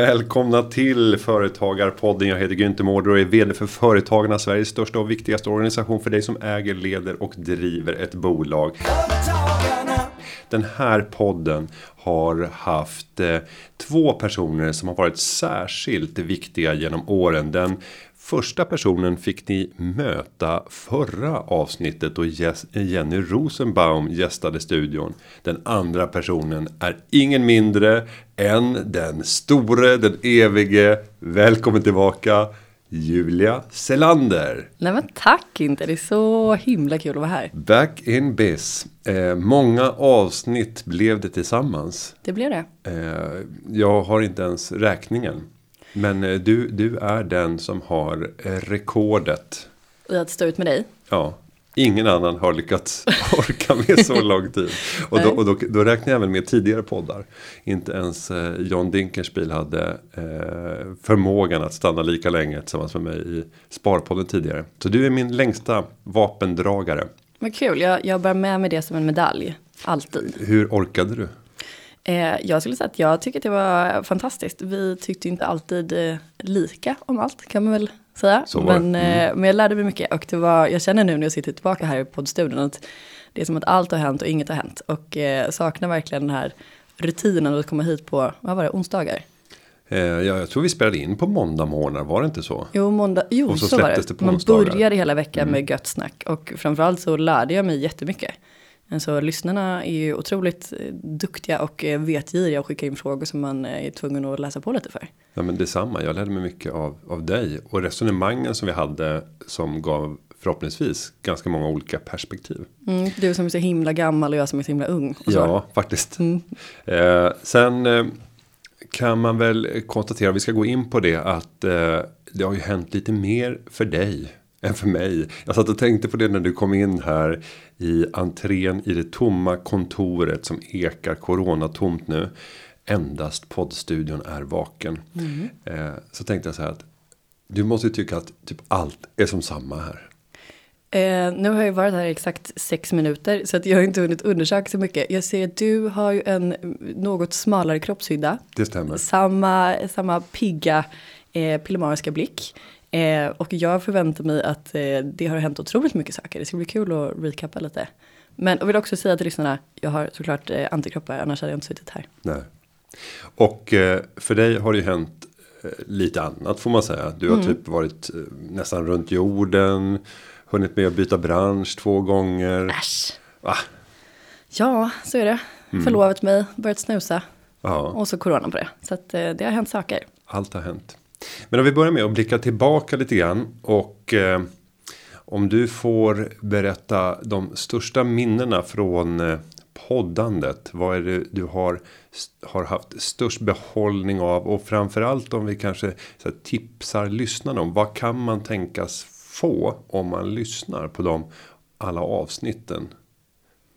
Välkomna till Företagarpodden. Jag heter Günther Mårder och är VD för Företagarna, Sveriges största och viktigaste organisation för dig som äger, leder och driver ett bolag. Den här podden har haft eh, två personer som har varit särskilt viktiga genom åren. Den Första personen fick ni möta förra avsnittet då Jenny Rosenbaum gästade studion. Den andra personen är ingen mindre än den store, den evige. Välkommen tillbaka Julia Selander. Nej men tack inte, det är så himla kul att vara här. Back in biz. Eh, många avsnitt blev det tillsammans. Det blev det. Eh, jag har inte ens räkningen. Men eh, du, du är den som har eh, rekordet. I att stå ut med dig? Ja. Ingen annan har lyckats orka med så lång tid. Och, då, och då, då, räknar jag väl med tidigare poddar. Inte ens eh, John Dinkelspiel hade eh, förmågan att stanna lika länge tillsammans med mig i Sparpodden tidigare. Så du är min längsta vapendragare. Vad kul, jag, jag bär med mig det som en medalj. Alltid. Hur orkade du? Eh, jag skulle säga att jag tycker att det var fantastiskt. Vi tyckte inte alltid eh, lika om allt kan man väl säga. Men, mm. eh, men jag lärde mig mycket och det var, jag känner nu när jag sitter tillbaka här i poddstudion att det är som att allt har hänt och inget har hänt. Och eh, saknar verkligen den här rutinen att komma hit på, vad var det, onsdagar? Eh, ja, jag tror vi spelade in på måndag morgnar, var det inte så? Jo, måndag, jo och så, så var det. det Man började hela veckan mm. med gött snack och framförallt så lärde jag mig jättemycket. Så lyssnarna är ju otroligt eh, duktiga och eh, vetgiriga och skickar in frågor som man eh, är tvungen att läsa på lite för. Ja men detsamma, jag lärde mig mycket av, av dig. Och resonemangen som vi hade som gav förhoppningsvis ganska många olika perspektiv. Mm, du som är så himla gammal och jag som är så himla ung. Ja, faktiskt. Mm. Eh, sen eh, kan man väl konstatera, vi ska gå in på det, att eh, det har ju hänt lite mer för dig än för mig. Jag satt och tänkte på det när du kom in här i entrén i det tomma kontoret som ekar coronatomt nu. Endast poddstudion är vaken. Mm. Eh, så tänkte jag så här att du måste tycka att typ allt är som samma här. Eh, nu har jag varit här exakt sex minuter så att jag har inte hunnit undersöka så mycket. Jag ser att du har ju en något smalare kroppshydda. Det stämmer. Samma, samma pigga eh, pillemariska blick. Eh, och jag förväntar mig att eh, det har hänt otroligt mycket saker. Det ska bli kul att recappa lite. Men jag vill också säga till lyssnarna, jag har såklart eh, antikroppar, annars hade jag inte suttit här. Nej. Och eh, för dig har det ju hänt eh, lite annat får man säga. Du har mm. typ varit nästan runt jorden, hunnit med att byta bransch två gånger. Äsch. Va? Ja, så är det. Mm. Förlovat mig, börjat snusa. Ja. Och så corona på det. Så att, det har hänt saker. Allt har hänt. Men om vi börjar med att blicka tillbaka lite grann. Och eh, om du får berätta de största minnena från eh, poddandet. Vad är det du har, har haft störst behållning av? Och framförallt om vi kanske här, tipsar lyssnarna om. Vad kan man tänkas få om man lyssnar på de alla avsnitten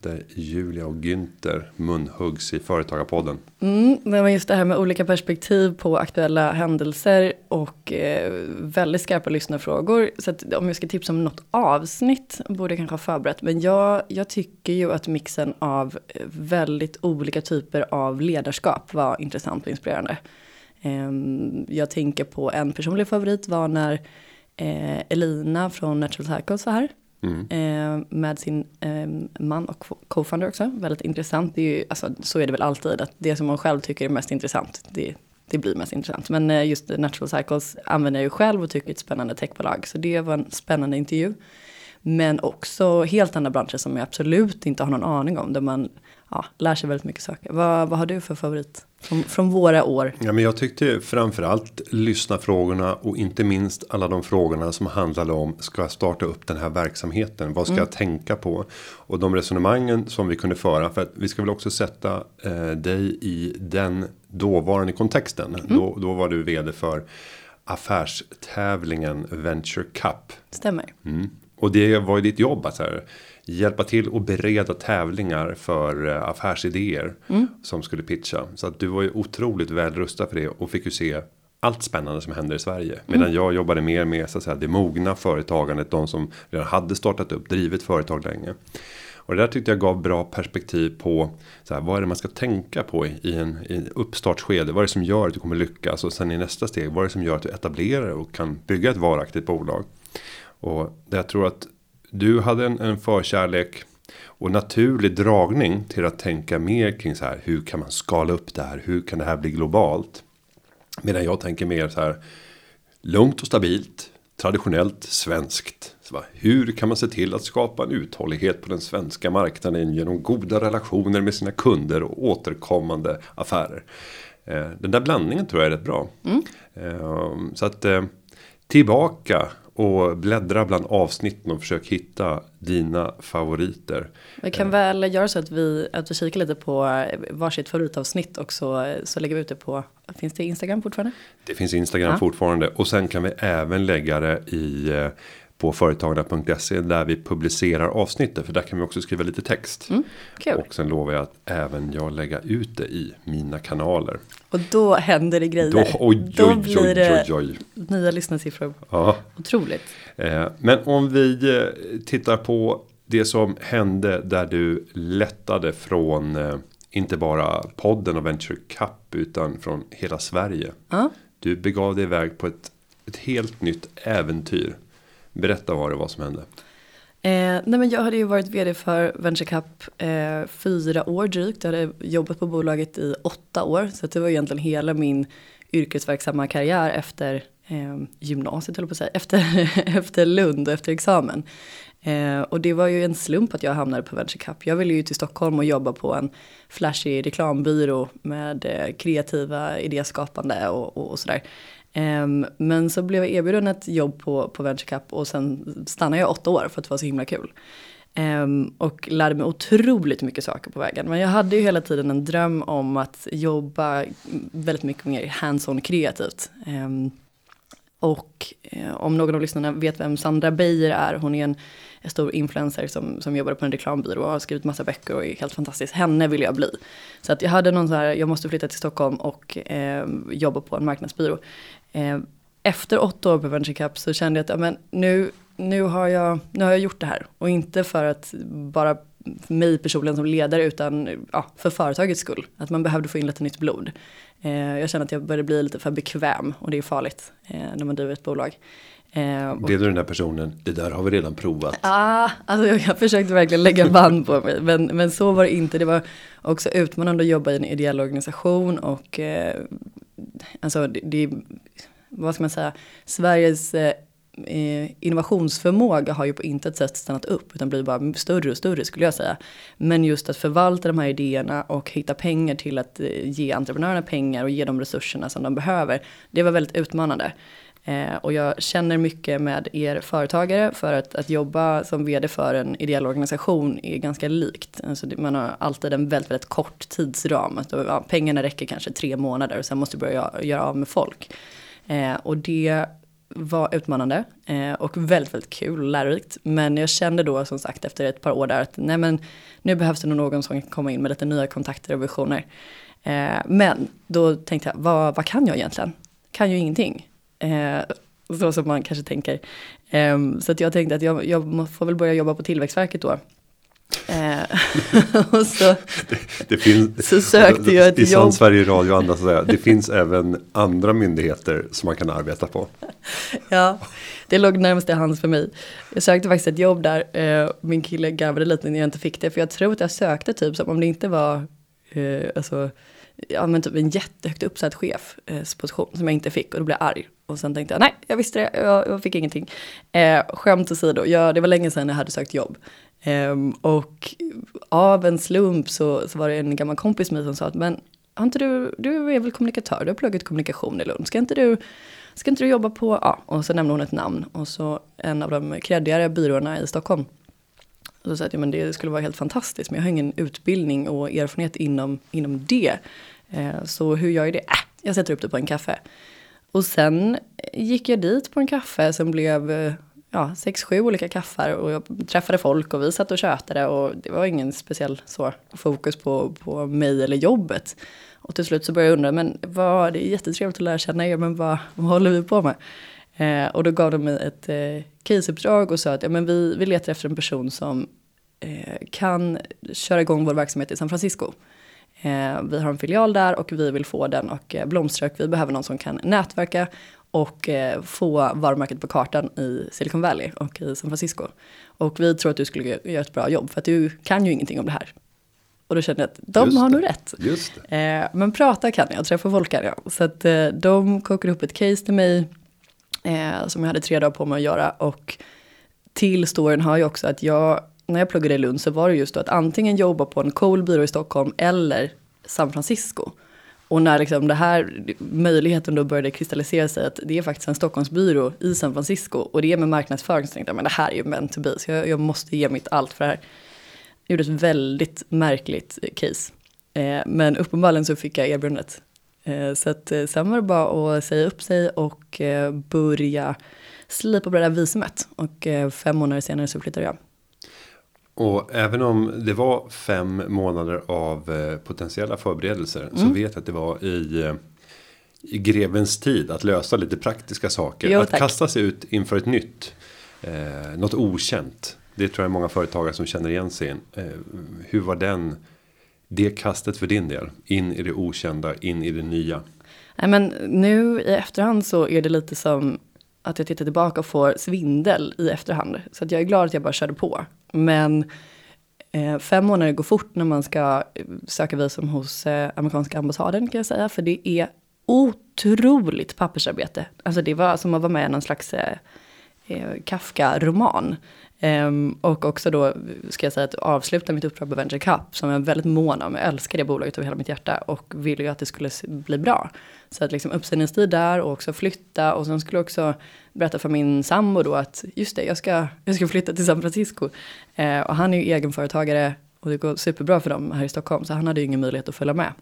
där Julia och Günther munhuggs i Företagarpodden. Mm, men just det här med olika perspektiv på aktuella händelser och eh, väldigt skarpa lyssnarfrågor. Så att om jag ska tipsa om något avsnitt borde jag kanske ha förberett. Men jag, jag tycker ju att mixen av eh, väldigt olika typer av ledarskap var intressant och inspirerande. Eh, jag tänker på en personlig favorit var när eh, Elina från Natural Cycles var här. Mm. Eh, med sin eh, man och co-founder också. Väldigt intressant. Det är ju, alltså, så är det väl alltid, att det som man själv tycker är mest intressant, det, det blir mest intressant. Men eh, just Natural Cycles använder jag ju själv och tycker är ett spännande techbolag. Så det var en spännande intervju. Men också helt andra branscher som jag absolut inte har någon aning om. Där man ja, lär sig väldigt mycket saker. Vad, vad har du för favorit? Från, från, våra år. Ja, men jag tyckte framförallt lyssna frågorna och inte minst alla de frågorna som handlade om ska jag starta upp den här verksamheten? Vad ska mm. jag tänka på? Och de resonemangen som vi kunde föra för att vi ska väl också sätta eh, dig i den dåvarande kontexten. Mm. Då, då var du vd för affärstävlingen Venture Cup. Stämmer. Mm. Och det var ju ditt jobb att här, hjälpa till och bereda tävlingar för eh, affärsidéer mm. som skulle pitcha. Så att du var ju otroligt väl rustad för det och fick ju se allt spännande som händer i Sverige. Medan mm. jag jobbade mer med så att säga det mogna företagandet. De som redan hade startat upp, drivit företag länge. Och det där tyckte jag gav bra perspektiv på så här, vad är det man ska tänka på i en, i en uppstartsskede. Vad är det som gör att du kommer lyckas och sen i nästa steg vad är det som gör att du etablerar och kan bygga ett varaktigt bolag. Och det jag tror att du hade en, en förkärlek och naturlig dragning till att tänka mer kring så här. Hur kan man skala upp det här? Hur kan det här bli globalt? Medan jag tänker mer så här. Lugnt och stabilt. Traditionellt svenskt. Så bara, hur kan man se till att skapa en uthållighet på den svenska marknaden genom goda relationer med sina kunder och återkommande affärer. Eh, den där blandningen tror jag är rätt bra. Mm. Eh, så att eh, tillbaka och bläddra bland avsnitten och försök hitta dina favoriter. Vi kan väl göra så att vi, att vi kikar lite på varsitt favoritavsnitt och så, så lägger vi ut det på, finns det Instagram fortfarande? Det finns Instagram ja. fortfarande och sen kan vi även lägga det i eh, på företagarna.se där vi publicerar avsnittet för där kan vi också skriva lite text. Mm, cool. Och sen lovar jag att även jag lägga ut det i mina kanaler. Och då händer det grejer. Då, oj, då oj, blir det oj, nya lyssnarsiffror. Ja. Otroligt. Eh, men om vi eh, tittar på det som hände där du lättade från eh, inte bara podden och Venture Cup utan från hela Sverige. Ja. Du begav dig iväg på ett, ett helt nytt äventyr. Berätta vad det var som hände. Eh, nej men jag hade ju varit vd för VentureCup eh, fyra år drygt. Jag hade jobbat på bolaget i åtta år. Så det var egentligen hela min yrkesverksamma karriär efter eh, gymnasiet, höll på att säga. Efter, efter Lund och efter examen. Eh, och det var ju en slump att jag hamnade på VentureCup. Jag ville ju till Stockholm och jobba på en flashig reklambyrå med eh, kreativa idéskapande och, och, och sådär. Ehm, men så blev jag erbjuden ett jobb på, på Venture Cup och sen stannade jag åtta år för att det var så himla kul. Um, och lärde mig otroligt mycket saker på vägen. Men jag hade ju hela tiden en dröm om att jobba väldigt mycket mer hands-on kreativt. Um, och eh, om någon av lyssnarna vet vem Sandra Beijer är, hon är en, en stor influencer som, som jobbar på en reklambyrå och har skrivit massa böcker och är helt fantastisk. Henne vill jag bli. Så att jag hade någon så här, jag måste flytta till Stockholm och eh, jobba på en marknadsbyrå. Eh, efter åtta år på Venture Cup så kände jag att ja, men nu, nu, har jag, nu har jag gjort det här. Och inte för att bara mig personligen som ledare utan ja, för företagets skull. Att man behövde få in lite nytt blod. Eh, jag känner att jag började bli lite för bekväm och det är farligt eh, när man driver ett bolag. Eh, Blev du den där personen, det där har vi redan provat? ah, alltså jag, jag försökte verkligen lägga band på mig, men, men så var det inte. Det var också utmanande att jobba i en ideell organisation och eh, alltså det, det, vad ska man säga, Sveriges eh, innovationsförmåga har ju på intet sätt stannat upp utan blir bara större och större skulle jag säga. Men just att förvalta de här idéerna och hitta pengar till att eh, ge entreprenörerna pengar och ge dem resurserna som de behöver. Det var väldigt utmanande. Eh, och jag känner mycket med er företagare för att, att jobba som vd för en ideell organisation är ganska likt. Alltså det, man har alltid en väldigt, väldigt kort tidsram. Att, ja, pengarna räcker kanske tre månader och sen måste du börja göra av med folk. Eh, och det var utmanande eh, och väldigt, väldigt kul och lärorikt. Men jag kände då som sagt efter ett par år där att nej men nu behövs det nog någon som kan komma in med lite nya kontakter och visioner. Eh, men då tänkte jag, vad, vad kan jag egentligen? Kan ju ingenting. Eh, så som man kanske tänker. Eh, så att jag tänkte att jag, jag får väl börja jobba på Tillväxtverket då. Eh, och så, det, det finns, så sökte jag ett I jobb. Sverige Radio och andra säga, det finns även andra myndigheter som man kan arbeta på. Ja, det låg närmast till hands för mig. Jag sökte faktiskt ett jobb där. Eh, min kille garvade lite när jag inte fick det. För jag tror att jag sökte typ som om det inte var eh, alltså, ja, men typ en jättehögt uppsatt chef eh, position som jag inte fick och då blev jag arg. Och sen tänkte jag, nej, jag visste det, jag, jag fick ingenting. Eh, skämt åsido, jag, det var länge sedan jag hade sökt jobb. Eh, och av en slump så, så var det en gammal kompis med som sa att, men har inte du, du är väl kommunikatör, du har pluggat kommunikation i Lund, ska inte du, ska inte du jobba på, ja, och så nämnde hon ett namn, och så en av de kreddigare byråerna i Stockholm. Och så sa jag att men det skulle vara helt fantastiskt, men jag har ingen utbildning och erfarenhet inom, inom det. Eh, så hur gör jag det? Äh, jag sätter upp det på en kaffe. Och sen gick jag dit på en kaffe som blev eh, ja, sex, sju olika kaffar och jag träffade folk och vi satt och tjötade och det var ingen speciell så, fokus på, på mig eller jobbet. Och till slut så började jag undra, men vad, det är jättetrevligt att lära känna er, men vad, vad håller vi på med? Eh, och då gav de mig ett eh, caseuppdrag och sa att ja, men vi, vi letar efter en person som eh, kan köra igång vår verksamhet i San Francisco. Eh, vi har en filial där och vi vill få den och eh, blomstra och vi behöver någon som kan nätverka och eh, få varumärket på kartan i Silicon Valley och i San Francisco. Och vi tror att du skulle göra ett bra jobb för att du kan ju ingenting om det här. Och då kände jag att de Just har det. nog rätt. Men prata kan jag, träffa folk kan jag. Så att de kokade ihop ett case till mig som jag hade tre dagar på mig att göra. Och till storyn har ju också att jag, när jag pluggade i Lund så var det just då att antingen jobba på en cool byrå i Stockholm eller San Francisco. Och när liksom det här möjligheten då började kristallisera sig att det är faktiskt en Stockholmsbyrå i San Francisco och det är med marknadsföring så tänkte jag men det här är ju meant to be så jag, jag måste ge mitt allt för det här. Jag gjorde ett väldigt märkligt case. Eh, men uppenbarligen så fick jag erbjudandet. Eh, så att eh, sen var det bara att säga upp sig och eh, börja slipa på det där visumet. Och eh, fem månader senare så flyttade jag. Och även om det var fem månader av eh, potentiella förberedelser. Så Mm. vet jag att det var i, eh, i grevens tid att lösa lite praktiska saker. Jo, att tack. kasta sig ut inför ett nytt. Eh, något okänt. Det tror jag är många företagare som känner igen sig. Eh, hur var den? Det kastet för din del. In i det okända, in i det nya. Nej, men nu i efterhand så är det lite som att jag tittar tillbaka och får svindel i efterhand. Så att jag är glad att jag bara körde på. Men eh, fem månader går fort när man ska eh, söka visum hos eh, amerikanska ambassaden kan jag säga. För det är otroligt pappersarbete. Alltså det var som att vara med i någon slags eh, eh Kafka-roman. Um, och också då ska jag säga att avsluta mitt uppdrag på Venture Cup som jag är väldigt mån om. Jag älskar det bolaget av hela mitt hjärta och ville ju att det skulle bli bra. Så att liksom uppsägningstid där och också flytta och sen skulle jag också berätta för min sambo då att just det, jag ska, jag ska flytta till San Francisco. Uh, och han är ju egenföretagare och det går superbra för dem här i Stockholm så han hade ju ingen möjlighet att följa med.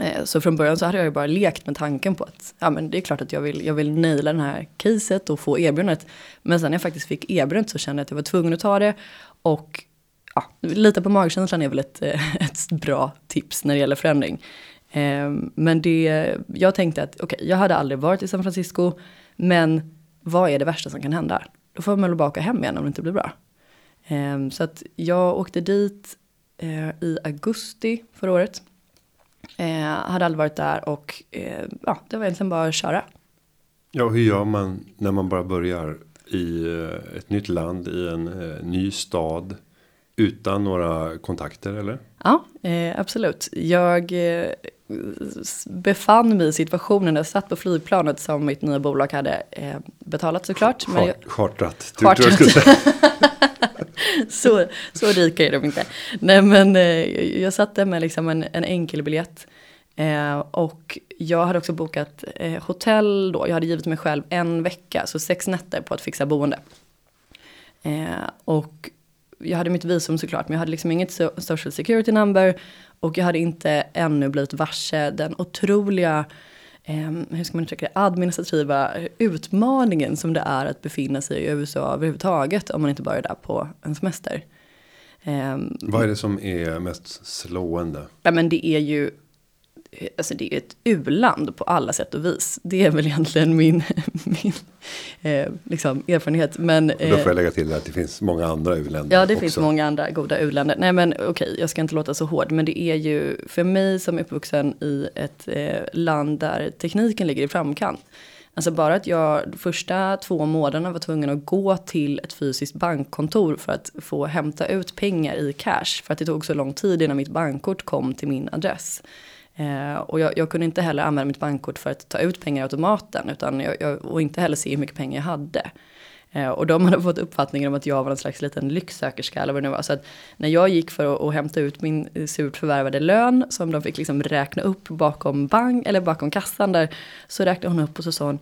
Eh, så från början så hade jag ju bara lekt med tanken på att ja, men det är klart att jag vill, jag vill naila det här caset och få erbjudandet. Men sen när jag faktiskt fick erbjudandet så kände jag att jag var tvungen att ta det. Och ja, lita på magkänslan är väl ett, eh, ett bra tips när det gäller förändring. Ehm, men det, jag tänkte att okej, jag hade aldrig varit i San Francisco. Men vad är det värsta som kan hända? Då får man väl bara åka hem igen om det inte blir bra. Ehm, så att jag åkte dit eh, i augusti förra året. Eh, hade aldrig varit där och eh, ja, det var egentligen bara att köra. Ja, hur gör man när man bara börjar i eh, ett nytt land, i en eh, ny stad. Utan några kontakter eller? Ja, eh, absolut. Jag eh, befann mig i situationen, jag satt på flygplanet som mitt nya bolag hade eh, betalat såklart. Men jag, Chart- Chartrat. Chartrat. tror jag skulle säga så, så rika är de inte. Nej men eh, jag satt där med liksom en, en enkel biljett. Eh, och jag hade också bokat eh, hotell då. Jag hade givit mig själv en vecka, så sex nätter på att fixa boende. Eh, och jag hade mitt visum såklart, men jag hade liksom inget social security number. Och jag hade inte ännu blivit varse den otroliga, eh, hur ska man uttrycka det, administrativa utmaningen som det är att befinna sig i USA överhuvudtaget. Om man inte bara är där på en semester. Eh, Vad är det som är mest slående? Ja men det är ju, alltså det är ett u-land på alla sätt och vis. Det är väl egentligen min, min eh, liksom erfarenhet. Men, Och då eh, får jag lägga till att det finns många andra u-länder Ja, det också. finns många andra goda u-länder. Nej, men okej, jag ska inte låta så hård, men det är ju för mig som är uppvuxen i ett eh, land där tekniken ligger i framkant. Alltså bara att jag första två månaderna var tvungen att gå till ett fysiskt bankkontor för att få hämta ut pengar i cash. För att det tog så lång tid innan mitt bankkort kom till min adress. Eh, och jag, jag kunde inte heller använda mitt bankkort för att ta ut pengar i automaten. Utan jag, jag, och inte heller se hur mycket pengar jag hade. Eh, och de hade fått uppfattningen om att jag var en slags liten lycksökerska eller vad det nu var. Så att när jag gick för att, att hämta ut min surt förvärvade lön som de fick liksom räkna upp bakom bank eller bakom kassan där. Så räknade hon upp och så sa hon,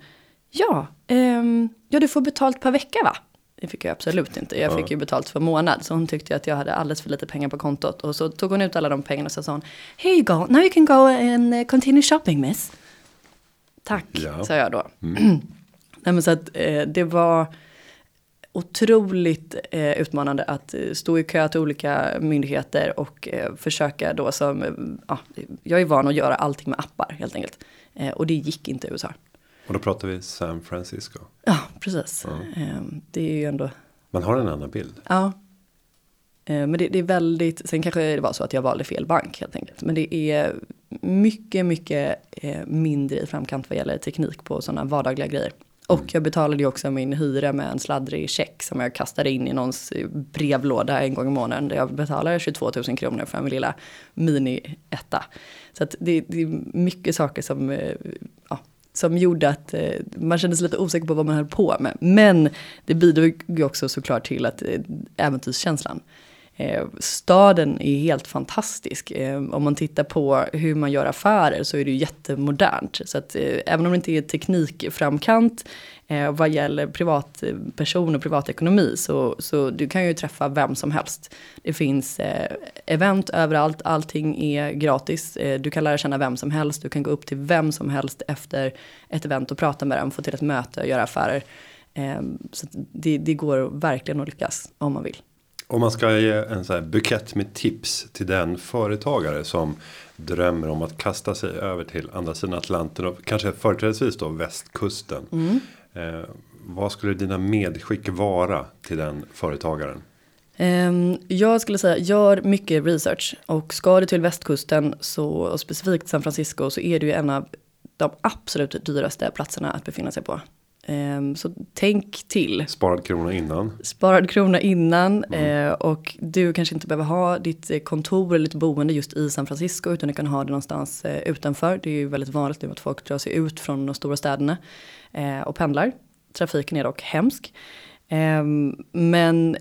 ja, ehm, ja du får betalt per vecka va? Det fick jag absolut inte. Jag fick ju betalt för månad. Så hon tyckte att jag hade alldeles för lite pengar på kontot. Och så tog hon ut alla de pengarna och så sa hon, here you go, now you can go and eh, continue shopping miss. Tack, Ja. sa jag då. Nej, men så att eh, det var otroligt eh, utmanande att eh, stå i kö till olika myndigheter och eh, försöka då som, eh, ja, jag är van att göra allting med appar helt enkelt. Och det gick inte i USA. Och då pratar vi San Francisco. Ja, precis. Eh, det är ju ändå, Man har en annan bild. ja. Eh, men det, det, är väldigt, sen kanske det var så att jag valde fel bank helt enkelt. Men det är mycket, mycket eh, mindre i framkant vad gäller teknik på sådana vardagliga grejer. Och jag betalade ju också min hyra med en sladdrig check som jag kastade in i någons brevlåda en gång i månaden. Där jag betalade 22 000 kronor för min lilla mini-etta. Så att det, det, är mycket saker som, eh, ja, som gjorde att eh, man kände sig lite osäker på vad man höll på med. Men det bidrog ju också såklart till att eh, äventyrskänslan. Eh, staden är helt fantastisk. Eh, om man tittar på hur man gör affärer så är det ju jättemodernt. Så att eh, även om det inte är teknikframkant eh, vad gäller privatperson och privatekonomi så, så du kan ju träffa vem som helst. Det finns eh, event överallt, allting är gratis. Eh, du kan lära känna vem som helst, du kan gå upp till vem som helst efter ett event och prata med dem, få till ett möte och göra affärer. Eh, så det, det går verkligen att lyckas om man vill. Om man ska ge en sån här bukett med tips till den företagare som drömmer om att kasta sig över till andra sidan Atlanten och kanske företrädesvis då västkusten. Mm. Eh, vad skulle dina medskick vara till den företagaren? Um, jag skulle säga gör mycket research och ska du till västkusten så och specifikt San Francisco så är det ju en av de absolut dyraste platserna att befinna sig på. Um, så tänk till. Sparad krona innan. Sparad krona innan. Mm. Uh, och du kanske inte behöver ha ditt eh, kontor eller ditt boende just i San Francisco. Utan du kan ha det någonstans uh, utanför. Det är ju väldigt vanligt nu att folk drar sig ut från de stora städerna. Och pendlar. Trafiken är dock hemsk. Um, men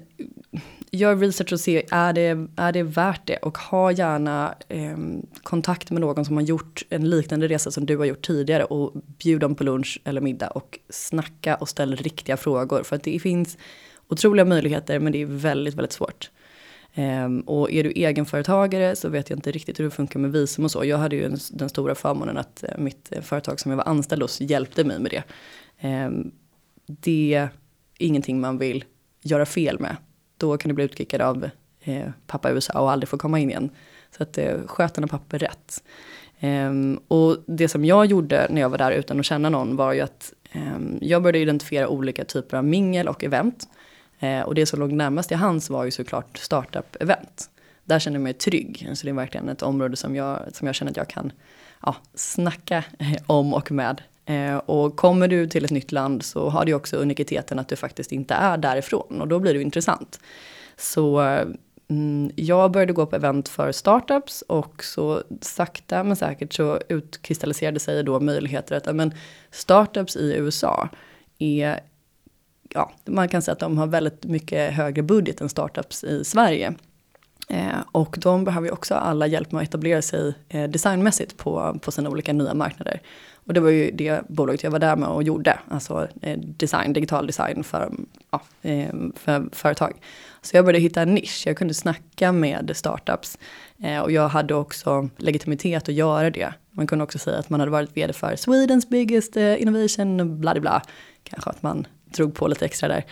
gör research och se, är det, är det värt det? Och ha gärna eh, kontakt med någon som har gjort en liknande resa som du har gjort tidigare och bjud dem på lunch eller middag och snacka och ställ riktiga frågor. För att det finns otroliga möjligheter men det är väldigt, väldigt svårt. Eh, och är du egenföretagare så vet jag inte riktigt hur det funkar med visum och så. Jag hade ju en, den stora förmånen att eh, mitt eh, företag som jag var anställd hos hjälpte mig med det. Ehm, det är ingenting man vill göra fel med då kan du bli utkickad av eh, pappa i USA och aldrig få komma in igen. Så att eh, sköt dina papper rätt. Um, och det som jag gjorde när jag var där utan att känna någon var ju att um, jag började identifiera olika typer av mingel och event. Uh, och det som låg närmast i hands var ju såklart startup-event. Där kände jag mig trygg. Så det är verkligen ett område som jag, som jag känner att jag kan ja, snacka eh, om och med. Eh, och kommer du till ett nytt land så har du också unikiteten att du faktiskt inte är därifrån. Och då blir det intressant. Så Mm, jag började gå på event för startups och så sakta men säkert så utkristalliserade sig då möjligheter att men, startups i USA är, ja, man kan säga att de har väldigt mycket högre budget än startups i Sverige. Eh, och de behöver ju också alla hjälp med att etablera sig eh, designmässigt på, på sina olika nya marknader. Och det var ju det bolaget jag var där med och gjorde, alltså eh, design, digital design för, ja, eh, för företag. Så jag började hitta en nisch, jag kunde snacka med startups. Eh, och jag hade också legitimitet att göra det. Man kunde också säga att man hade varit vd för Swedens biggest eh, innovation, bla bla. Kanske att man drog på lite extra där.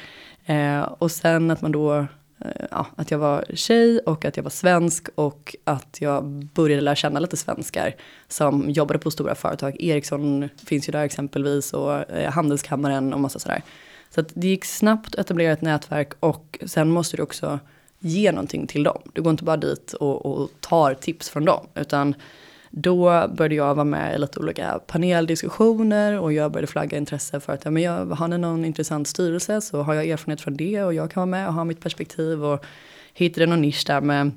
Eh, och sen att man då Eh, ja, att jag var tjej och att jag var svensk och att jag började lära känna lite svenskar som jobbade på stora företag. Ericsson finns ju där exempelvis och eh, Handelskammaren och massa sådär. Så att det gick snabbt att etablera ett nätverk och sen måste du också ge någonting till dem. Du går inte bara dit och, och tar tips från dem utan då började jag vara med i lite olika paneldiskussioner och jag började flagga intresse för att ja, men jag, har ni någon intressant styrelse så har jag erfarenhet från det och jag kan vara med och ha mitt perspektiv och hittade någon nisch där med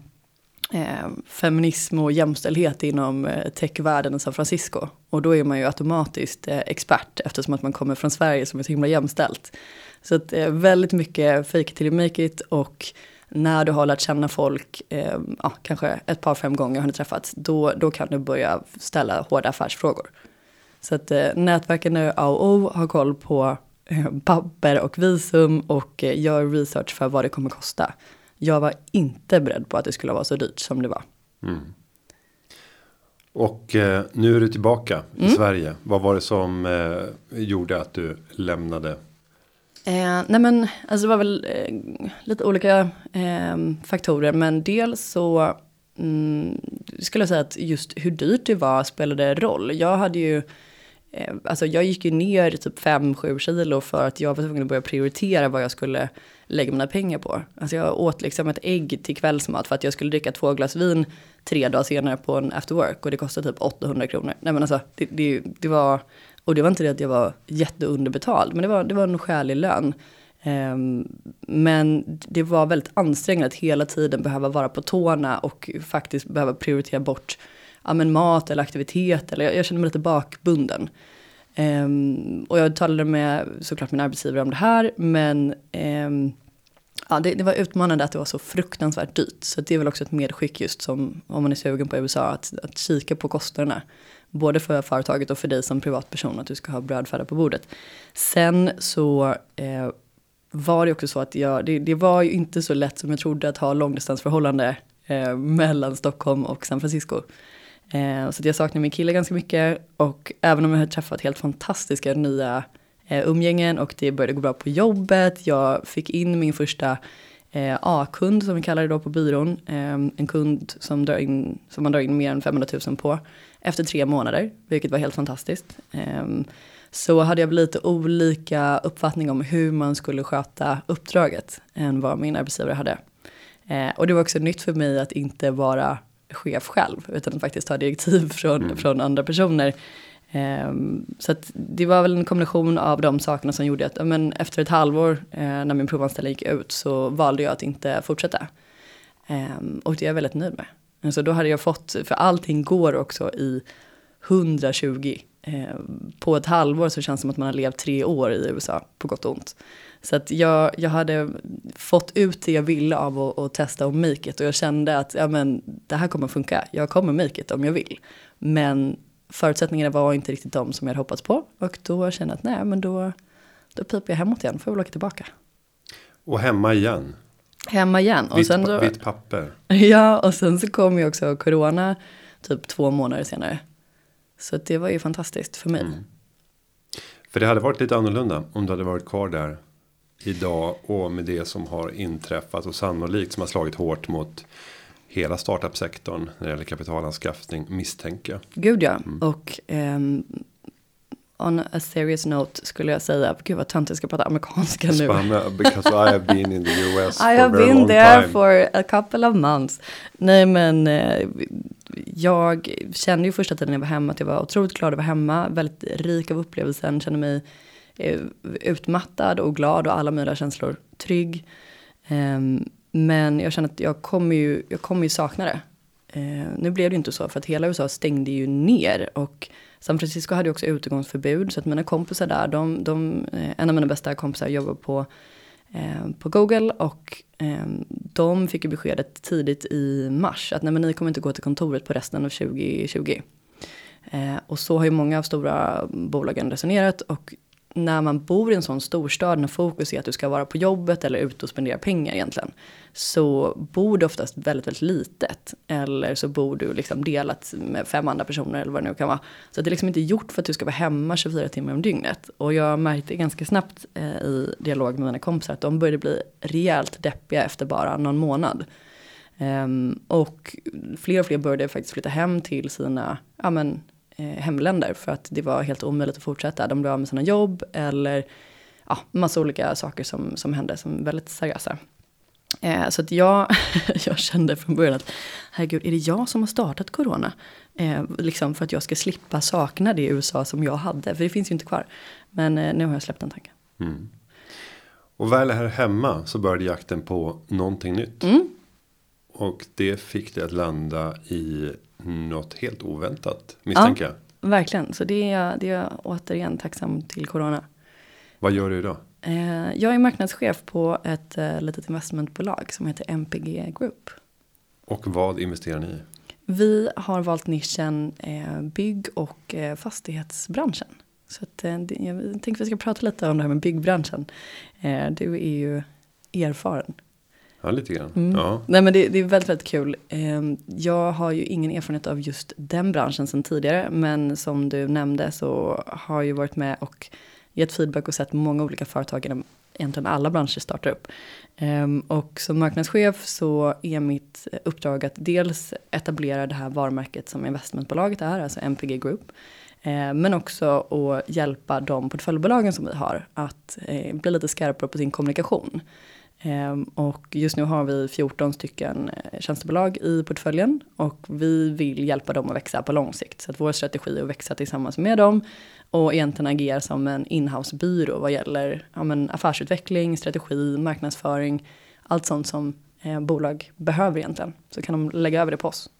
eh, feminism och jämställdhet inom eh, techvärlden i San Francisco. Och då är man ju automatiskt eh, expert eftersom att man kommer från Sverige som är så himla jämställt. Så att eh, väldigt mycket fake it till you make it och när du har lärt känna folk, eh, ja, kanske ett par, fem gånger har ni träffats, då, då kan du börja ställa hårda affärsfrågor. Så att eh, nätverken nu AO har koll på eh, papper och visum och eh, gör research för vad det kommer kosta. Jag var inte beredd på att det skulle vara så dyrt som det var. Mm. Och eh, nu är du tillbaka i mm. Sverige. Vad var det som eh, gjorde att du lämnade Eh, nej men, alltså det var väl eh, lite olika eh, faktorer, men dels så mm, skulle jag säga att just hur dyrt det var spelade roll. Jag hade ju eh, alltså jag gick ju ner typ 5-7 kilo för att jag var tvungen att börja prioritera vad jag skulle lägga mina pengar på. Alltså jag åt liksom ett ägg till kvällsmat för att jag skulle dricka två glas vin tre dagar senare på en after work och det kostade typ 800 kronor. Nej men alltså det, det, det var, och det var inte det att jag var jätteunderbetald, men det var, det var en skälig lön. Um, men det var väldigt ansträngande att hela tiden behöva vara på tårna och faktiskt behöva prioritera bort ja, men mat eller aktivitet. Eller jag, jag kände mig lite bakbunden. Um, och jag talade med såklart min arbetsgivare om det här, men um, ja, det, det, var utmanande att det var så fruktansvärt dyrt. Så det är väl också ett medskick just som om man är sugen på USA, att, att kika på kostnaderna. Både för företaget och för dig som privatperson, att du ska ha brödföda på bordet. Sen så eh, var det också så att jag, det, det, var ju inte så lätt som jag trodde att ha långdistansförhållande eh, mellan Stockholm och San Francisco. Eh, så jag saknar min kille ganska mycket och även om jag har träffat helt fantastiska nya eh, umgängen och det började gå bra på jobbet, jag fick in min första eh, A-kund som vi kallar det då på byrån, eh, en kund som, drar in, som man drar in mer än 500 000 på efter tre månader, vilket var helt fantastiskt. Eh, så hade jag lite olika uppfattning om hur man skulle sköta uppdraget än vad min arbetsgivare hade. Eh, och det var också nytt för mig att inte vara chef själv, utan att faktiskt ta direktiv från, mm. från andra personer. Eh, så det var väl en kombination av de sakerna som gjorde att men efter ett halvår eh, när min provanställning gick ut så valde jag att inte fortsätta. Och det är jag väldigt nöjd med. Alltså då hade jag fått, för allting går också i 120 Eh, på ett halvår så känns det som att man har levt tre år i USA, på gott och ont. Så att jag, jag hade fått ut det jag ville av att, att testa och make it och jag kände att ja, men, det här kommer funka, jag kommer make it om jag vill. Men förutsättningarna var inte riktigt de som jag hade hoppats på och då kände jag att nej men då, då piper jag hemåt igen, får jag väl åka tillbaka. Och hemma igen? Hemma igen. Och vitt, sen så, vitt papper? Ja, och sen så kom ju också corona typ två månader senare. Så det var ju fantastiskt för mig. Mm. För det hade varit lite annorlunda om du hade varit kvar där idag och med det som har inträffat och sannolikt som har slagit hårt mot hela startup-sektorn när det gäller kapitalanskaffning misstänker jag. Gud ja, mm. och um, on a serious note skulle jag säga, gud vad tönt jag ska prata amerikanska nu. Spanna, because I have been in the US I have been there time. for a couple of months. Nej men eh, jag kände ju första tiden jag var hemma att jag var otroligt glad att vara hemma, väldigt rik av upplevelsen, kände mig eh, utmattad och glad och alla möjliga känslor, trygg. Eh, men jag kände att jag kommer ju, jag kommer ju sakna det. Eh, nu blev det inte så för att hela USA stängde ju ner och San Francisco hade också utegångsförbud så att mina kompisar där, de, de, eh, en av mina bästa kompisar jobbar på, eh, på Google och eh, de fick ju beskedet tidigt i mars att nej men ni kommer inte gå till kontoret på resten av 2020. Eh, och så har ju många av stora bolagen resonerat och när man bor i en sån storstad när fokus är att du ska vara på jobbet eller ute och spendera pengar egentligen. Så bor du oftast väldigt, väldigt litet. Eller så bor du liksom delat med fem andra personer eller vad det nu kan vara. Så det är liksom inte gjort för att du ska vara hemma 24 timmar om dygnet. Och jag märkte ganska snabbt eh, i dialog med mina kompisar att de började bli rejält deppiga efter bara någon månad. Um, och fler och fler började faktiskt flytta hem till sina, ja men eh, hemländer för att det var helt omöjligt att fortsätta. De blev av med sina jobb eller ja, massa olika saker som, som hände som väldigt seriösa. Eh, så att jag, jag kände från början att herregud, är det jag som har startat corona? Eh, liksom för att jag ska slippa sakna det USA som jag hade, för det finns ju inte kvar. Men eh, nu har jag släppt den tanken. Mm. Och väl här hemma så började jakten på någonting nytt. Mm. Och det fick det att landa i något helt oväntat misstänker ja, jag. Verkligen, så det är, jag, det är jag återigen tacksam till corona. Vad gör du idag? Eh, jag är marknadschef på ett eh, litet investmentbolag som heter MPG Group. Och vad investerar ni i? Vi har valt nischen eh, bygg och fastighetsbranschen. Så att, jag tänkte att vi ska prata lite om det här med byggbranschen. Du är ju erfaren. Ja, lite grann. Mm. Ja. Nej, men det, det, är väldigt, väldigt kul. Ehm, jag har ju ingen erfarenhet av just den branschen sedan tidigare. Men som du nämnde så har jag ju varit med och gett feedback och sett många olika företag inom egentligen alla branscher startar upp. Ehm, och som marknadschef så är mitt uppdrag att dels etablera det här varumärket som investmentbolaget är, alltså MPG Group. Eh, men också att hjälpa de portföljbolagen som vi har att eh, bli lite skarpare på sin kommunikation. Ehm, och just nu har vi 14 stycken eh, tjänstebolag i portföljen och vi vill hjälpa dem att växa på lång sikt. Så att vår strategi är att växa tillsammans med dem och egentligen agera som en inhousebyrå vad gäller ja, men affärsutveckling, strategi, marknadsföring, allt sånt som eh, bolag behöver egentligen. Så kan de lägga över det på oss.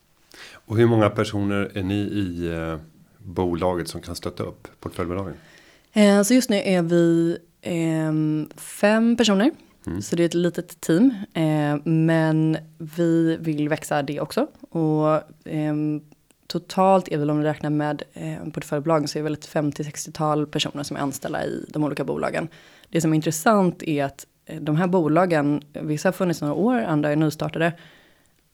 Och hur många personer är ni i eh, bolaget som kan stötta upp portföljbolagen? Eh, så just nu är vi eh, fem personer Mm. Så det är ett litet team. Eh, men vi vill växa det också. Och eh, totalt är väl om vi räknar med eh, portföljbolagen så är det väl ett 50-60-tal personer som är anställda i de olika bolagen. Det som är intressant är att eh, de här bolagen, vissa har funnits några år, andra är nystartade.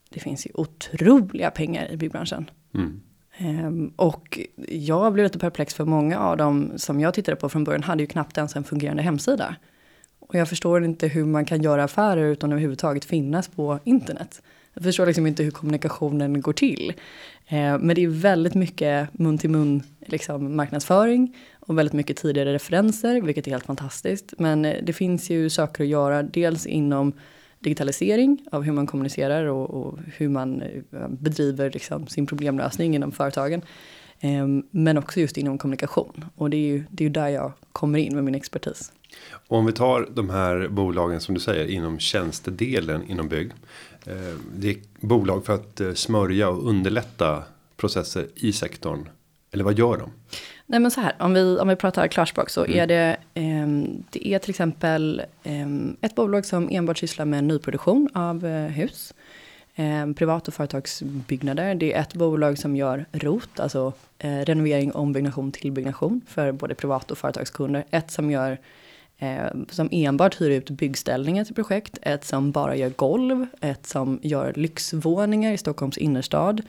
Det finns ju otroliga pengar i byggbranschen. Mm. Um, och jag blev lite perplex för många av dem som jag tittade på från början hade ju knappt ens en fungerande hemsida. Och jag förstår inte hur man kan göra affärer utan överhuvudtaget finnas på internet. Jag förstår liksom inte hur kommunikationen går till. Eh, men det är väldigt mycket mun till mun liksom, marknadsföring och väldigt mycket tidigare referenser, vilket är helt fantastiskt. Men eh, det finns ju saker att göra, dels inom digitalisering av hur man kommunicerar och, och hur man eh, bedriver liksom, sin problemlösning inom företagen. Eh, men också just inom kommunikation. Och det är ju, det är ju där jag kommer in med min expertis. Om vi tar de här bolagen som du säger inom tjänstedelen inom bygg. Eh, det är bolag för att eh, smörja och underlätta processer i sektorn. Eller vad gör de? Nej men så här, om vi, om vi pratar klarspråk så mm. är det, eh, det är till exempel eh, ett bolag som enbart sysslar med nyproduktion av eh, hus. Eh, privat och företagsbyggnader. Det är ett bolag som gör ROT, alltså renovering, ombyggnation, tillbyggnation för både privat och företagskunder. Ett som gör eh, som enbart hyr ut byggställningar till projekt, ett som bara gör golv, ett som gör lyxvåningar i Stockholms innerstad.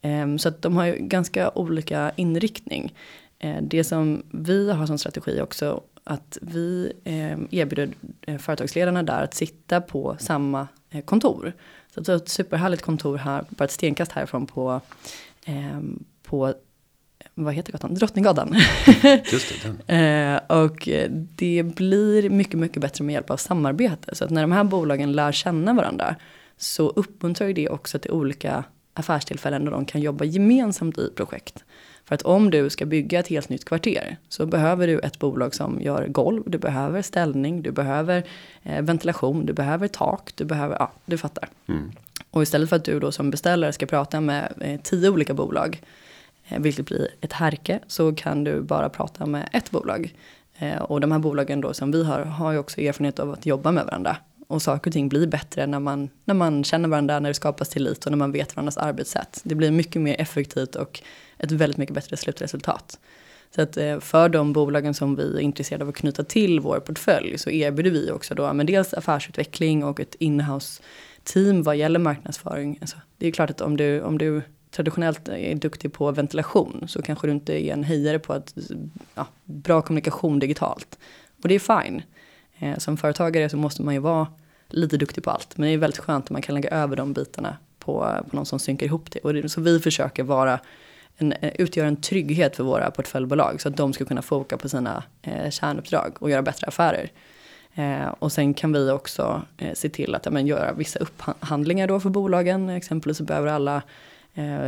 Eh, så att de har ju ganska olika inriktning. Eh, det som vi har som strategi också, att vi ehm, eh, erbjuder företagsledarna där att sitta på samma eh, kontor. Så det är ett superhärligt kontor här, bara ett stenkast härifrån på, ehm, på vad heter gatan? Drottninggatan. Just det, eh, och det blir mycket, mycket bättre med hjälp av samarbete. Så att när de här bolagen lär känna varandra så uppmuntrar ju det också till olika affärstillfällen där de kan jobba gemensamt i projekt. För att om du ska bygga ett helt nytt kvarter så behöver du ett bolag som gör golv, du behöver ställning, du behöver eh, ventilation, du behöver tak, du behöver, ja, du fattar. Mm. Och istället för att du då som beställare ska prata med eh, tio olika bolag Eh, vilket blir ett härke, så kan du bara prata med ett bolag. Eh, och de här bolagen då som vi har, har ju också erfarenhet av att jobba med varandra. Och saker och ting blir bättre när man, när man känner varandra, när det skapas tillit och när man vet varandras arbetssätt. Det blir mycket mer effektivt och ett väldigt mycket bättre slutresultat. Så att eh, för de bolagen som vi är intresserade av att knyta till vår portfölj så erbjuder vi också då men dels affärsutveckling och ett inhouse team vad gäller marknadsföring. Alltså, det är klart att om du, om du traditionellt är duktig på ventilation så kanske du inte är en hejare på att, ja, bra kommunikation digitalt. Och det är fine. Eh, som företagare så måste man ju vara lite duktig på allt. Men det är väldigt skönt att man kan lägga över de bitarna på, på någon som synkar ihop det. Och det, så vi försöker vara en, eh, utgöra en trygghet för våra portföljbolag så att de ska kunna foka på sina eh, kärnuppdrag och göra bättre affärer. Eh, och sen kan vi också eh, se till att ja, men, göra vissa upphandlingar då för bolagen. Exempelvis så behöver alla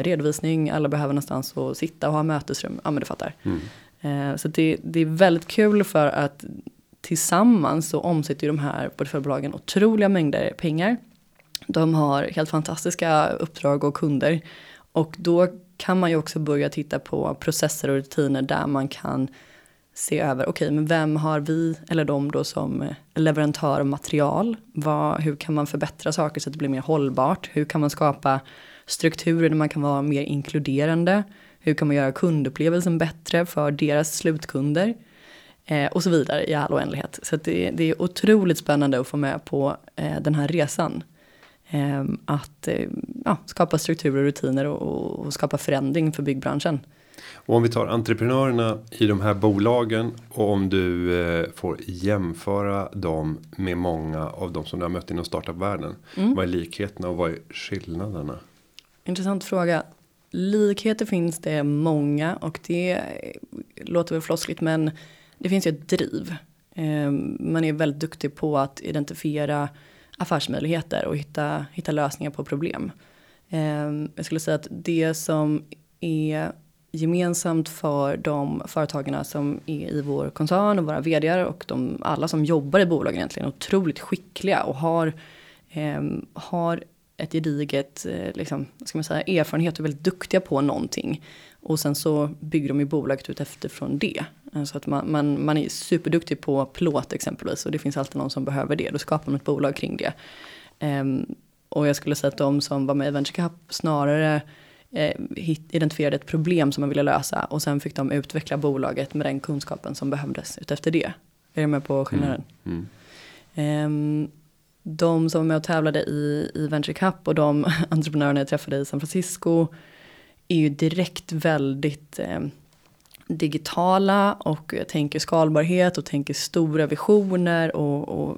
redovisning, alla behöver någonstans att sitta och ha mötesrum. Ja men du fattar. Mm. Eh, så det, det är väldigt kul för att tillsammans så omsätter ju de här portföljbolagen otroliga mängder pengar. De har helt fantastiska uppdrag och kunder. Och då kan man ju också börja titta på processer och rutiner där man kan se över, okej, okay, men vem har vi eller de då som leverantör av material? Vad, hur kan man förbättra saker så att det blir mer hållbart? Hur kan man skapa strukturer där man kan vara mer inkluderande. Hur kan man göra kundupplevelsen bättre för deras slutkunder? Eh, och så vidare i all oändlighet. Så det, det, är otroligt spännande att få med på eh, den här resan. Eh, att ja, skapa strukturer och rutiner och, och, skapa förändring för byggbranschen. Och om vi tar entreprenörerna i de här bolagen och om du eh, får jämföra dem med många av de som du har mött inom startupvärlden. Mm. Vad är likheterna och vad är skillnaderna? Intressant fråga. likheter finns det många och det låter väl floskligt men det finns ju ett driv. Ehm, man är väldigt duktig på att identifiera affärsmöjligheter och hitta, hitta lösningar på problem. Ehm, jag skulle säga att det som är gemensamt för de företagarna som är i vår koncern och våra vd och de, alla som jobbar i bolagen egentligen otroligt skickliga och har, ehm, har ett gediget eh, liksom, ska man säga, erfarenhet och är väldigt duktiga på någonting. Och sen så bygger de ju bolaget ut efterifrån det. Så att man, man, man är superduktig på plåt exempelvis och det finns alltid någon som behöver det. Då skapar man ett bolag kring det. Um, och jag skulle säga att de som var med i Venture Cup snarare eh, identifierade ett problem som man ville lösa och sen fick de utveckla bolaget med den kunskapen som behövdes utefter det. Är du med på skillnaden? Mm. Mm. Um, de som var med och tävlade i, i Venture Cup och de entreprenörerna jag träffade i San Francisco är ju direkt väldigt eh, digitala och tänker skalbarhet och tänker stora visioner och, och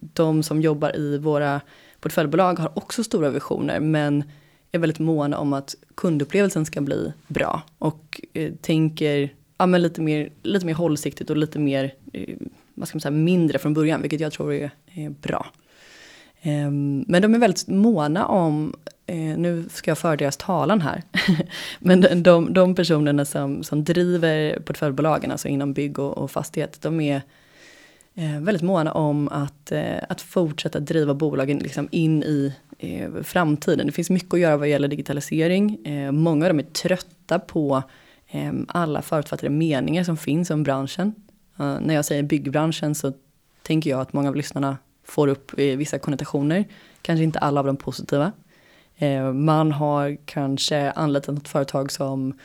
de som jobbar i våra portföljbolag har också stora visioner men är väldigt måna om att kundupplevelsen ska bli bra och eh, tänker ja, men lite, mer, lite mer hållsiktigt och lite mer eh, vad ska man säga, mindre från början, vilket jag tror är, är bra. Ehm, men de är väldigt måna om, eh, nu ska jag föra deras talan här, men de, de personerna som, som driver portföljbolagen, alltså inom bygg och, och fastighet, de är eh, väldigt måna om att, eh, att fortsätta driva bolagen liksom in i framtiden. Det finns mycket att göra vad gäller digitalisering. Många av dem är trötta på ehm, alla förutfattade meningar som finns om branschen. När jag säger byggbranschen så tänker jag att många av lyssnarna får upp eh, vissa konnotationer. Kanske inte alla av de positiva. Eh, man har kanske anlitat något företag som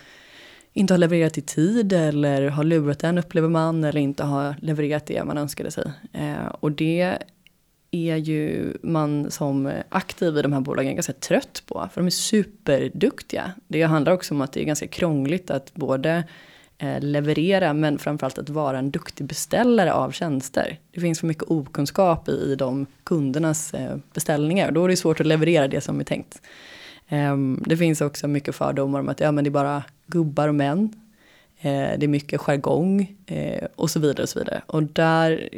inte har levererat i tid eller har lurat en upplever man eller inte har levererat det man önskade sig. Eh, och det är ju man som aktiv i de här bolagen ganska trött på, för de är superduktiga. Det handlar också om att det är ganska krångligt att både Eh, leverera men framförallt att vara en duktig beställare av tjänster. Det finns för mycket okunskap i de kundernas eh, beställningar och då är det svårt att leverera det som är tänkt. Ehm, det finns också mycket fördomar om att ja, men det är bara gubbar och män. Eh, det är mycket jargong och så vidare och så vidare. Och där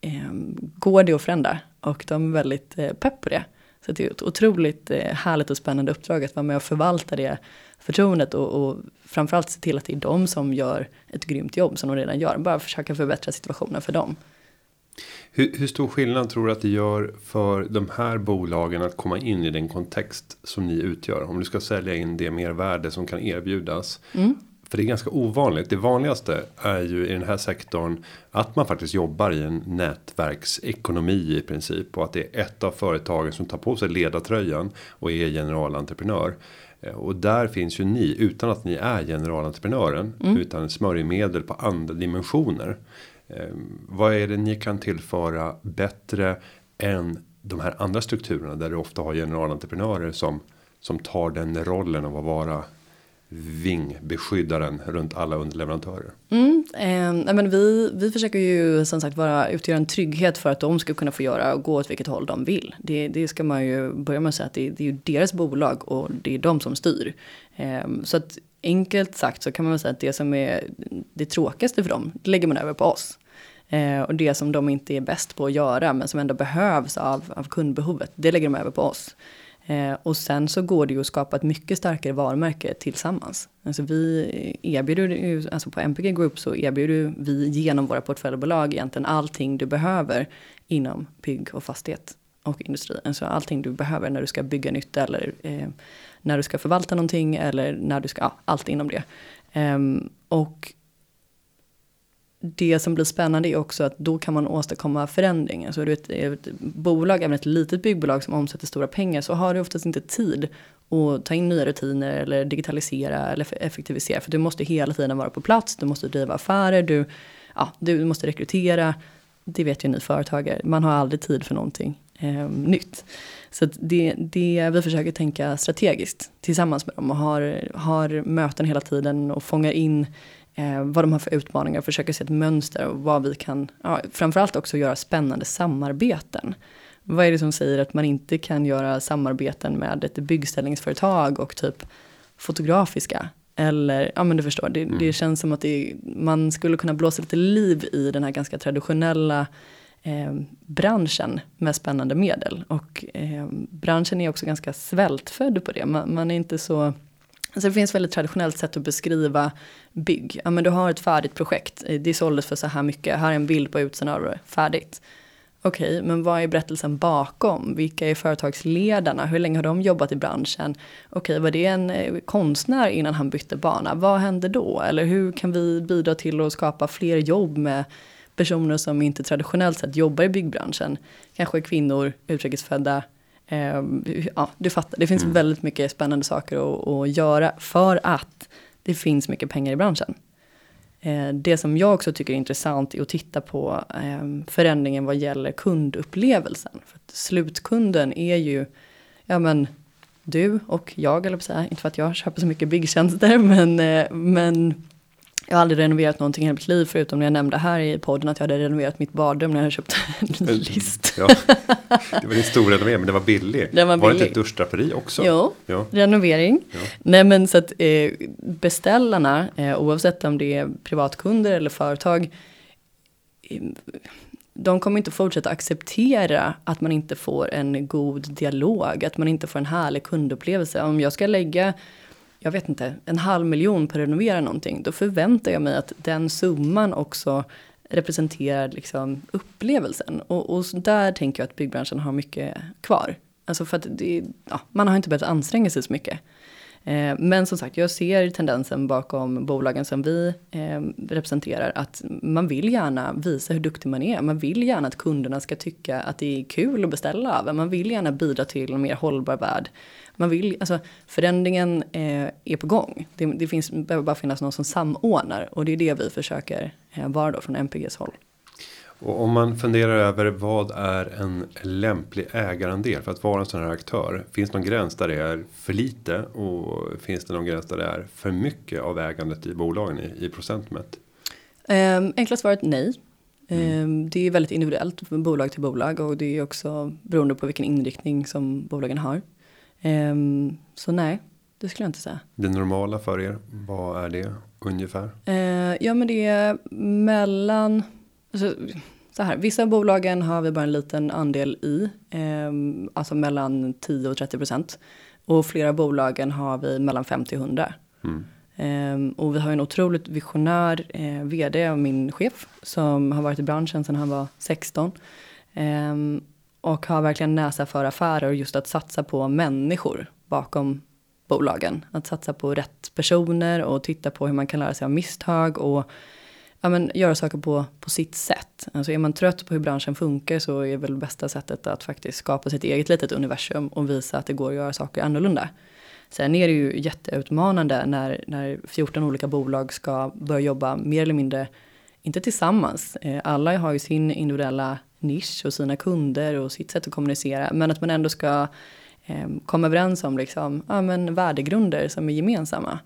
ehm, går det att förändra och de är väldigt pepp på det. Så det är ett otroligt härligt och spännande uppdrag att vara med och förvalta det förtroendet och, och framförallt se till att det är de som gör ett grymt jobb som de redan gör. Bara försöka förbättra situationen för dem. Hur, hur, stor skillnad tror du att det gör för de här bolagen att komma in i den kontext som ni utgör? Om du ska sälja in det mervärde som kan erbjudas. Mm. För det är ganska ovanligt. Det vanligaste är ju i den här sektorn att man faktiskt jobbar i en nätverksekonomi i princip. Och att det är ett av företagen som tar på sig ledartröjan och är generalentreprenör. Eh, och där finns ju ni utan att ni är generalentreprenören. Mm. Utan smörjmedel på andra dimensioner. Ehm, vad är det ni kan tillföra bättre än de här andra strukturerna där du ofta har generalentreprenörer som som tar den rollen av att vara vingbeskyddaren runt alla underleverantörer. Mm, eh, men vi, vi försöker ju som sagt vara utgöra en trygghet för att de ska kunna få göra och gå åt vilket håll de vill. Det, det ska man ju börja med att säga att det, det är ju deras bolag och det är de som styr. Eh, så att enkelt sagt så kan man väl säga att det som är det tråkigaste för dem, det lägger man över på oss. Eh, och det som de inte är bäst på att göra, men som ändå behövs av, av kundbehovet, det lägger de över på oss. Eh, och sen så går det ju att skapa ett mycket starkare varumärke tillsammans. Alltså vi erbjuder ju, alltså på MPG Group så erbjuder vi genom våra portföljbolag egentligen allting du behöver inom bygg och fastighet och industri. Alltså allting du behöver när du ska bygga nytt eller eh, när du ska förvalta någonting eller när du ska, ja, allt inom det. Um, och det som blir spännande är också att då kan man åstadkomma förändring. Alltså du ett, ett bolag, även ett litet byggbolag som omsätter stora pengar, så har du oftast inte tid att ta in nya rutiner eller digitalisera eller effektivisera. För du måste hela tiden vara på plats, du måste driva affärer, du, ja, du måste rekrytera. Det vet ju ni företagare, man har aldrig tid för någonting eh, nytt. Så det, det, vi försöker tänka strategiskt tillsammans med dem och har, har möten hela tiden och fångar in eh, vad de har för utmaningar, försöker se ett mönster och vad vi kan, ja, framförallt också göra spännande samarbeten. Vad är det som säger att man inte kan göra samarbeten med ett byggställningsföretag och typ fotografiska. Eller, ja men du förstår, det, mm. det känns som att det, man skulle kunna blåsa lite liv i den här ganska traditionella eh, branschen med spännande medel. Och eh, branschen är också ganska svältfödd på det. Man, man är inte så Alltså det finns väldigt traditionellt sätt att beskriva bygg. Ja men du har ett färdigt projekt, eh, det såldes för så här mycket, här är en bild på utsidan av det, färdigt. Okej, okay, men vad är berättelsen bakom? Vilka är företagsledarna? Hur länge har de jobbat i branschen? Okej, okay, var det en eh, konstnär innan han bytte bana? Vad hände då? Eller hur kan vi bidra till att skapa fler jobb med personer som inte traditionellt sett jobbar i byggbranschen? Kanske kvinnor, utrikesfödda, ja, du fattar, det finns mm. väldigt mycket spännande saker att, att, göra för att det finns mycket pengar i branschen. Eh, det som jag också tycker är intressant är att titta på eh, förändringen vad gäller kundupplevelsen. För slutkunden är ju, ja men du och jag, eller säga, inte för att jag köper så mycket byggtjänster, men, men jag har aldrig renoverat någonting i hela mitt liv förutom när jag nämnde här i podden att jag hade renoverat mitt badrum när jag hade köpt en list. Ja, det var din stora renovering men det var billig. Den var, var det inte ett duschdraperi också? Jo, ja. renovering. Ja. Nej men så att eh, beställarna, eh, oavsett om det är privatkunder eller företag, eh, de kommer inte fortsätta acceptera att man inte får en god dialog, att man inte får en härlig kundupplevelse. Om jag ska lägga jag vet inte, en halv miljon på att renovera någonting, då förväntar jag mig att den summan också representerar liksom upplevelsen. Och, och där tänker jag att byggbranschen har mycket kvar. Alltså för att det, ja, man har inte behövt anstränga sig så mycket. Eh, men som sagt, jag ser tendensen bakom bolagen som vi eh, representerar att man vill gärna visa hur duktig man är. Man vill gärna att kunderna ska tycka att det är kul att beställa av Man vill gärna bidra till en mer hållbar värld. Man vill, alltså förändringen eh, är på gång. Det, det finns, behöver bara finnas någon som samordnar och det är det vi försöker vara då från MPGs håll. Och om man funderar över vad är en lämplig ägarandel för att vara en sån här aktör? Finns det någon gräns där det är för lite och finns det någon gräns där det är för mycket av ägandet i bolagen i, i procent mätt? Um, enkla svaret nej. Mm. Um, det är väldigt individuellt från bolag till bolag och det är också beroende på vilken inriktning som bolagen har. Um, så nej, det skulle jag inte säga. Det normala för er, vad är det ungefär? Uh, ja men det är mellan Alltså, så här, vissa bolagen har vi bara en liten andel i, eh, alltså mellan 10 och 30 procent. Och flera bolagen har vi mellan 50 och 100. Mm. Eh, och vi har en otroligt visionär eh, vd av min chef som har varit i branschen sedan han var 16. Eh, och har verkligen näsa för affärer och just att satsa på människor bakom bolagen. Att satsa på rätt personer och titta på hur man kan lära sig av misstag och ja, men, göra saker på, på sitt sätt. Alltså är man trött på hur branschen funkar så är väl bästa sättet att faktiskt skapa sitt eget litet universum och visa att det går att göra saker annorlunda. Sen är det ju jätteutmanande när, när 14 olika bolag ska börja jobba mer eller mindre, inte tillsammans, eh, alla har ju sin individuella nisch och sina kunder och sitt sätt att kommunicera, men att man ändå ska eh, komma överens om liksom, ja, men värdegrunder som är gemensamma.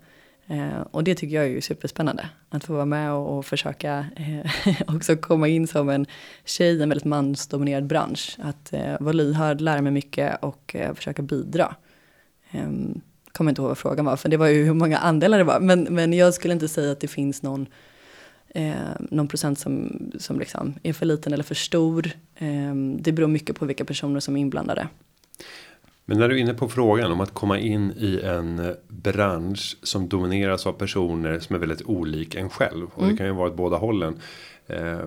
Eh, och det tycker jag är ju superspännande. Att få vara med och, och försöka eh, också komma in som en tjej i en väldigt mansdominerad bransch. Att eh, vara lyhörd, lära mig mycket och eh, försöka bidra. Eh, kommer inte ihåg vad frågan var, för det var ju hur många andelar det var. Men, men jag skulle inte säga att det finns någon, eh, någon procent som, som liksom är för liten eller för stor. Eh, det beror mycket på vilka personer som är inblandade. Men när du är inne på frågan om att komma in i en eh, bransch som domineras av personer som är väldigt olik en själv. Och mm. det kan ju vara åt båda hållen. Eh,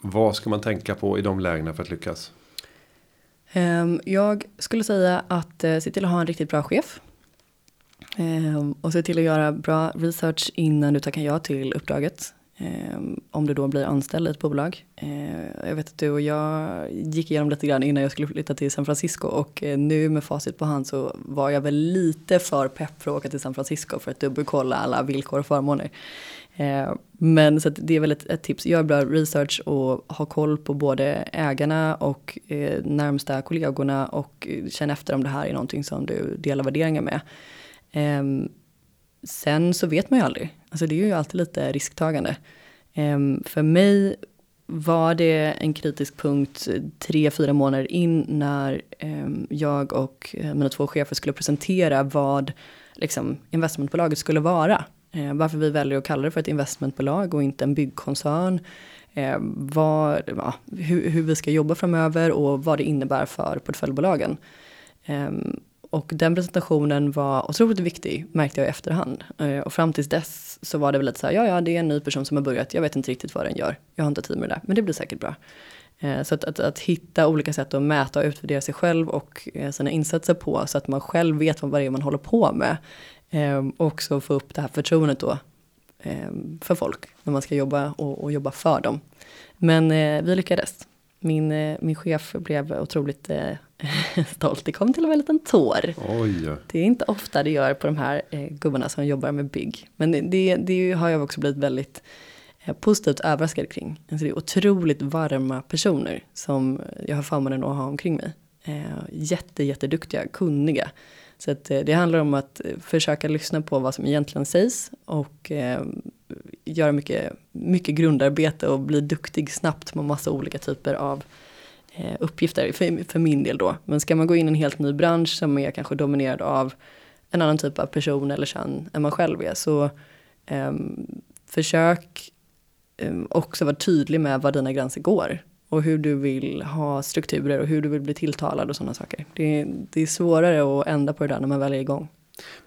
vad ska man tänka på i de lägena för att lyckas? Um, jag skulle säga att uh, se till att ha en riktigt bra chef. Um, och se till att göra bra research innan du tackar ja till uppdraget. Eh, om du då blir anställd i ett bolag. Eh, jag vet att du och jag gick igenom lite grann innan jag skulle flytta till San Francisco och eh, nu med facit på hand så var jag väl lite för pepp för att åka till San Francisco för att dubbelkolla alla villkor och förmåner. Eh, men så det är väl ett, ett, tips, gör bra research och ha koll på både ägarna och eh, närmsta kollegorna och eh, känn efter om det här är någonting som du delar värderingar med. Ehm, Sen så vet man ju aldrig. Alltså det är ju alltid lite risktagande. Ehm, för mig var det en kritisk punkt tre, fyra månader in när ehm, jag och eh, mina två chefer skulle presentera vad liksom, investmentbolaget skulle vara. Ehm, varför vi väljer att kalla det för ett investmentbolag och inte en byggkoncern. Vad, ja, hur, hur, vi ska jobba framöver och vad det innebär för portföljbolagen och den presentationen var otroligt viktig, märkte jag i efterhand. Eh, och fram tills dess så var det väl lite så här, ja ja, det är en ny person som har börjat, jag vet inte riktigt vad den gör. Jag har inte tid med det där, men det blir säkert bra. Eh, så att, att, att, hitta olika sätt att mäta och utvärdera sig själv och eh, sina insatser på så att man själv vet vad det är man håller på med. Ehm, och också få upp det här förtroendet då ehm, för folk när man ska jobba och, och jobba för dem. Men vi lyckades. Min, min chef blev otroligt stolt. Det kom till och med en liten tår. Oj. Det är inte ofta det gör på de här gubbarna som jobbar med bygg. Men det, det har jag också blivit väldigt Eh, positivt överraskad kring. Alltså det är otroligt varma personer som jag har förmånen att ha omkring mig. Eh, jätte, jätteduktiga, kunniga. Så att eh, det handlar om att försöka lyssna på vad som egentligen sägs och eh, göra mycket, mycket grundarbete och bli duktig snabbt på massa olika typer av eh, Eh, uppgifter, för, för min del då. Men ska man gå in i en helt ny bransch som är kanske dominerad av en annan typ av person eller kön än man själv är, så um, försök um, också vara tydlig med var dina gränser går. Och hur du vill ha strukturer och hur du vill bli tilltalad och sådana saker. Det är, det är svårare att ändra på det där när man väl är igång.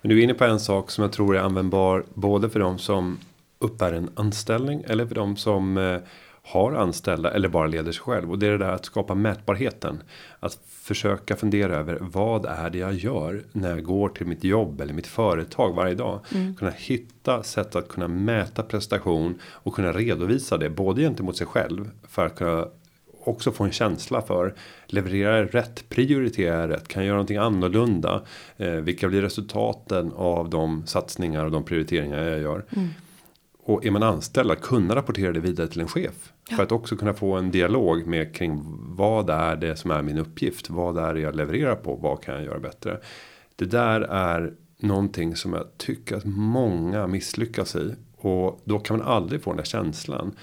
Men du är inne på en sak som jag tror är användbar både för de som uppbär en anställning eller för de som eh, har anställda eller bara leder sig själv. Och det är det där att skapa mätbarheten. Att försöka fundera över vad är det jag gör när jag går till mitt jobb eller mitt företag varje dag. Mm. Kunna hitta sätt att kunna mäta prestation och kunna redovisa det både gentemot sig själv för att kunna också få en känsla för levererar jag rätt, prioriterar jag rätt, kan jag göra någonting annorlunda, eh, vilka blir resultaten av de satsningar och de prioriteringar jag gör. Mm. Och är man anställd att kunna rapportera det vidare till en chef. Ja. För att också kunna få en dialog med kring vad är det som är min uppgift. Vad är det jag levererar på? Vad kan jag göra bättre? Det där är någonting som jag tycker att många misslyckas i. Och då kan man aldrig få den där känslan.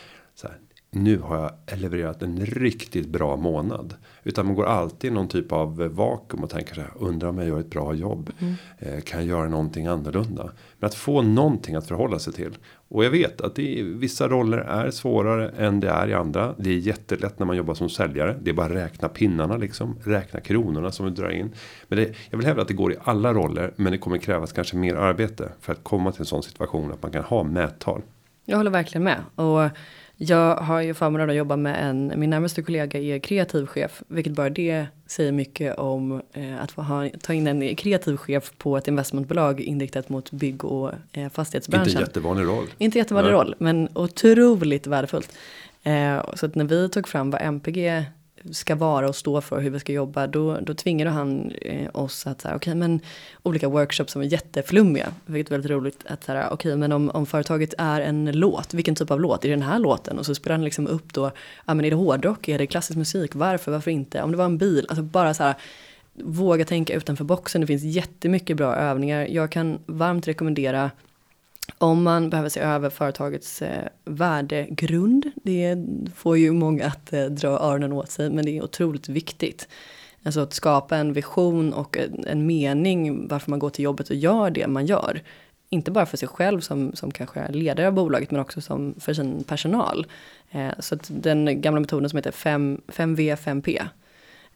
Nu har jag levererat en riktigt bra månad. Utan man går alltid i någon typ av vakuum och tänker så här. Undrar om jag gör ett bra jobb. Mm. Eh, kan jag göra någonting annorlunda. Men att få någonting att förhålla sig till. Och jag vet att det vissa roller är svårare än det är i andra. Det är jättelätt när man jobbar som säljare. Det är bara att räkna pinnarna liksom. Räkna kronorna som vi drar in. Men det, jag vill hävda att det går i alla roller. Men det kommer krävas kanske mer arbete. För att komma till en sån situation att man kan ha mättal. Jag håller verkligen med. Och jag har ju förmånen att jobba med en, min närmaste kollega är kreativ chef, vilket bara det säger mycket om eh, att ha, ta in en kreativ chef på ett investmentbolag inriktat mot bygg och eh, fastighetsbranschen. Inte jättevanlig roll. Inte jättevanlig Nej. roll, men otroligt värdefullt. Eh, så att när vi tog fram vad MPG ska vara och stå för hur vi ska jobba, då, då tvingade han eh, oss att okej okay, men olika workshops som är jätteflummiga, vilket är väldigt roligt att säga okej okay, men om, om företaget är en låt, vilken typ av låt, är det den här låten? Och så spelar han liksom upp då, ja men är det hårdrock, är det klassisk musik, varför, varför inte? Om det var en bil, alltså bara så här våga tänka utanför boxen, det finns jättemycket bra övningar. Jag kan varmt rekommendera om man behöver se över företagets eh, värdegrund, det får ju många att eh, dra öronen åt sig, men det är otroligt viktigt. Alltså att skapa en vision och en, en, mening varför man går till jobbet och gör det man gör. Inte bara för sig själv som, som kanske är ledare av bolaget, men också som för sin personal. Eh, så att den gamla metoden som heter 5, 5V, 5P,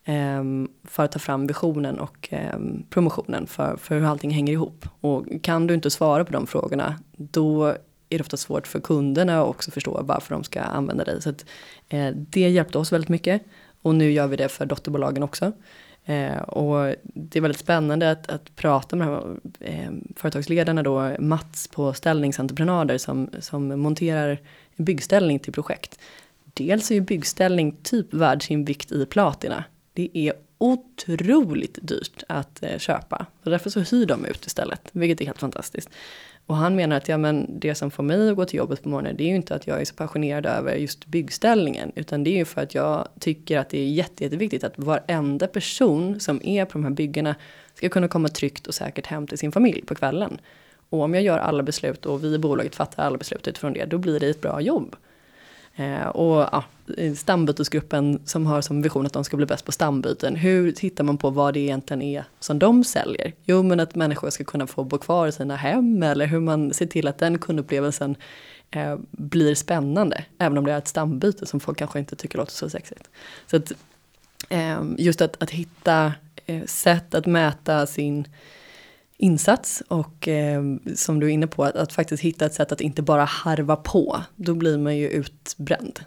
Ehm, för att ta fram visionen och ehm, promotionen för, för hur allting hänger ihop. Och kan du inte svara på de frågorna, då är det ofta svårt för kunderna att också förstå varför de ska använda dig. Så att, eh, det hjälpte oss väldigt mycket. Och nu gör vi det för dotterbolagen också. Eh, och det är väldigt spännande att, att prata med de här, eh, företagsledarna då, Mats på ställningsentreprenader som, som monterar byggställning till projekt. Dels är ju byggställning typ värd sin vikt i platina. Det är otroligt dyrt att eh, köpa. Och därför så hyr de ut istället, vilket är helt fantastiskt. Och han menar att ja, men det som får mig att gå till jobbet på morgonen, det är ju inte att jag är så passionerad över just byggställningen, utan det är ju för att jag tycker att det är jätte, jätteviktigt att varenda person som är på de här byggena ska kunna komma tryggt och säkert hem till sin familj på kvällen. Och om jag gör alla beslut och vi i bolaget fattar alla beslut utifrån det, då blir det ett bra jobb. Eh, och ja, stambytesgruppen som har som vision att de ska bli bäst på stambyten. Hur tittar man på vad det egentligen är som de säljer? Jo, men att människor ska kunna få bo kvar i sina hem eller hur man ser till att den kundupplevelsen eh, blir spännande. Även om det är ett stambyte som folk kanske inte tycker låter så sexigt. Så att, eh, just att, att hitta eh, sätt att mäta sin insats och eh, som du är inne på, att, att, faktiskt hitta ett sätt att inte bara harva på. Då blir man ju utbränd.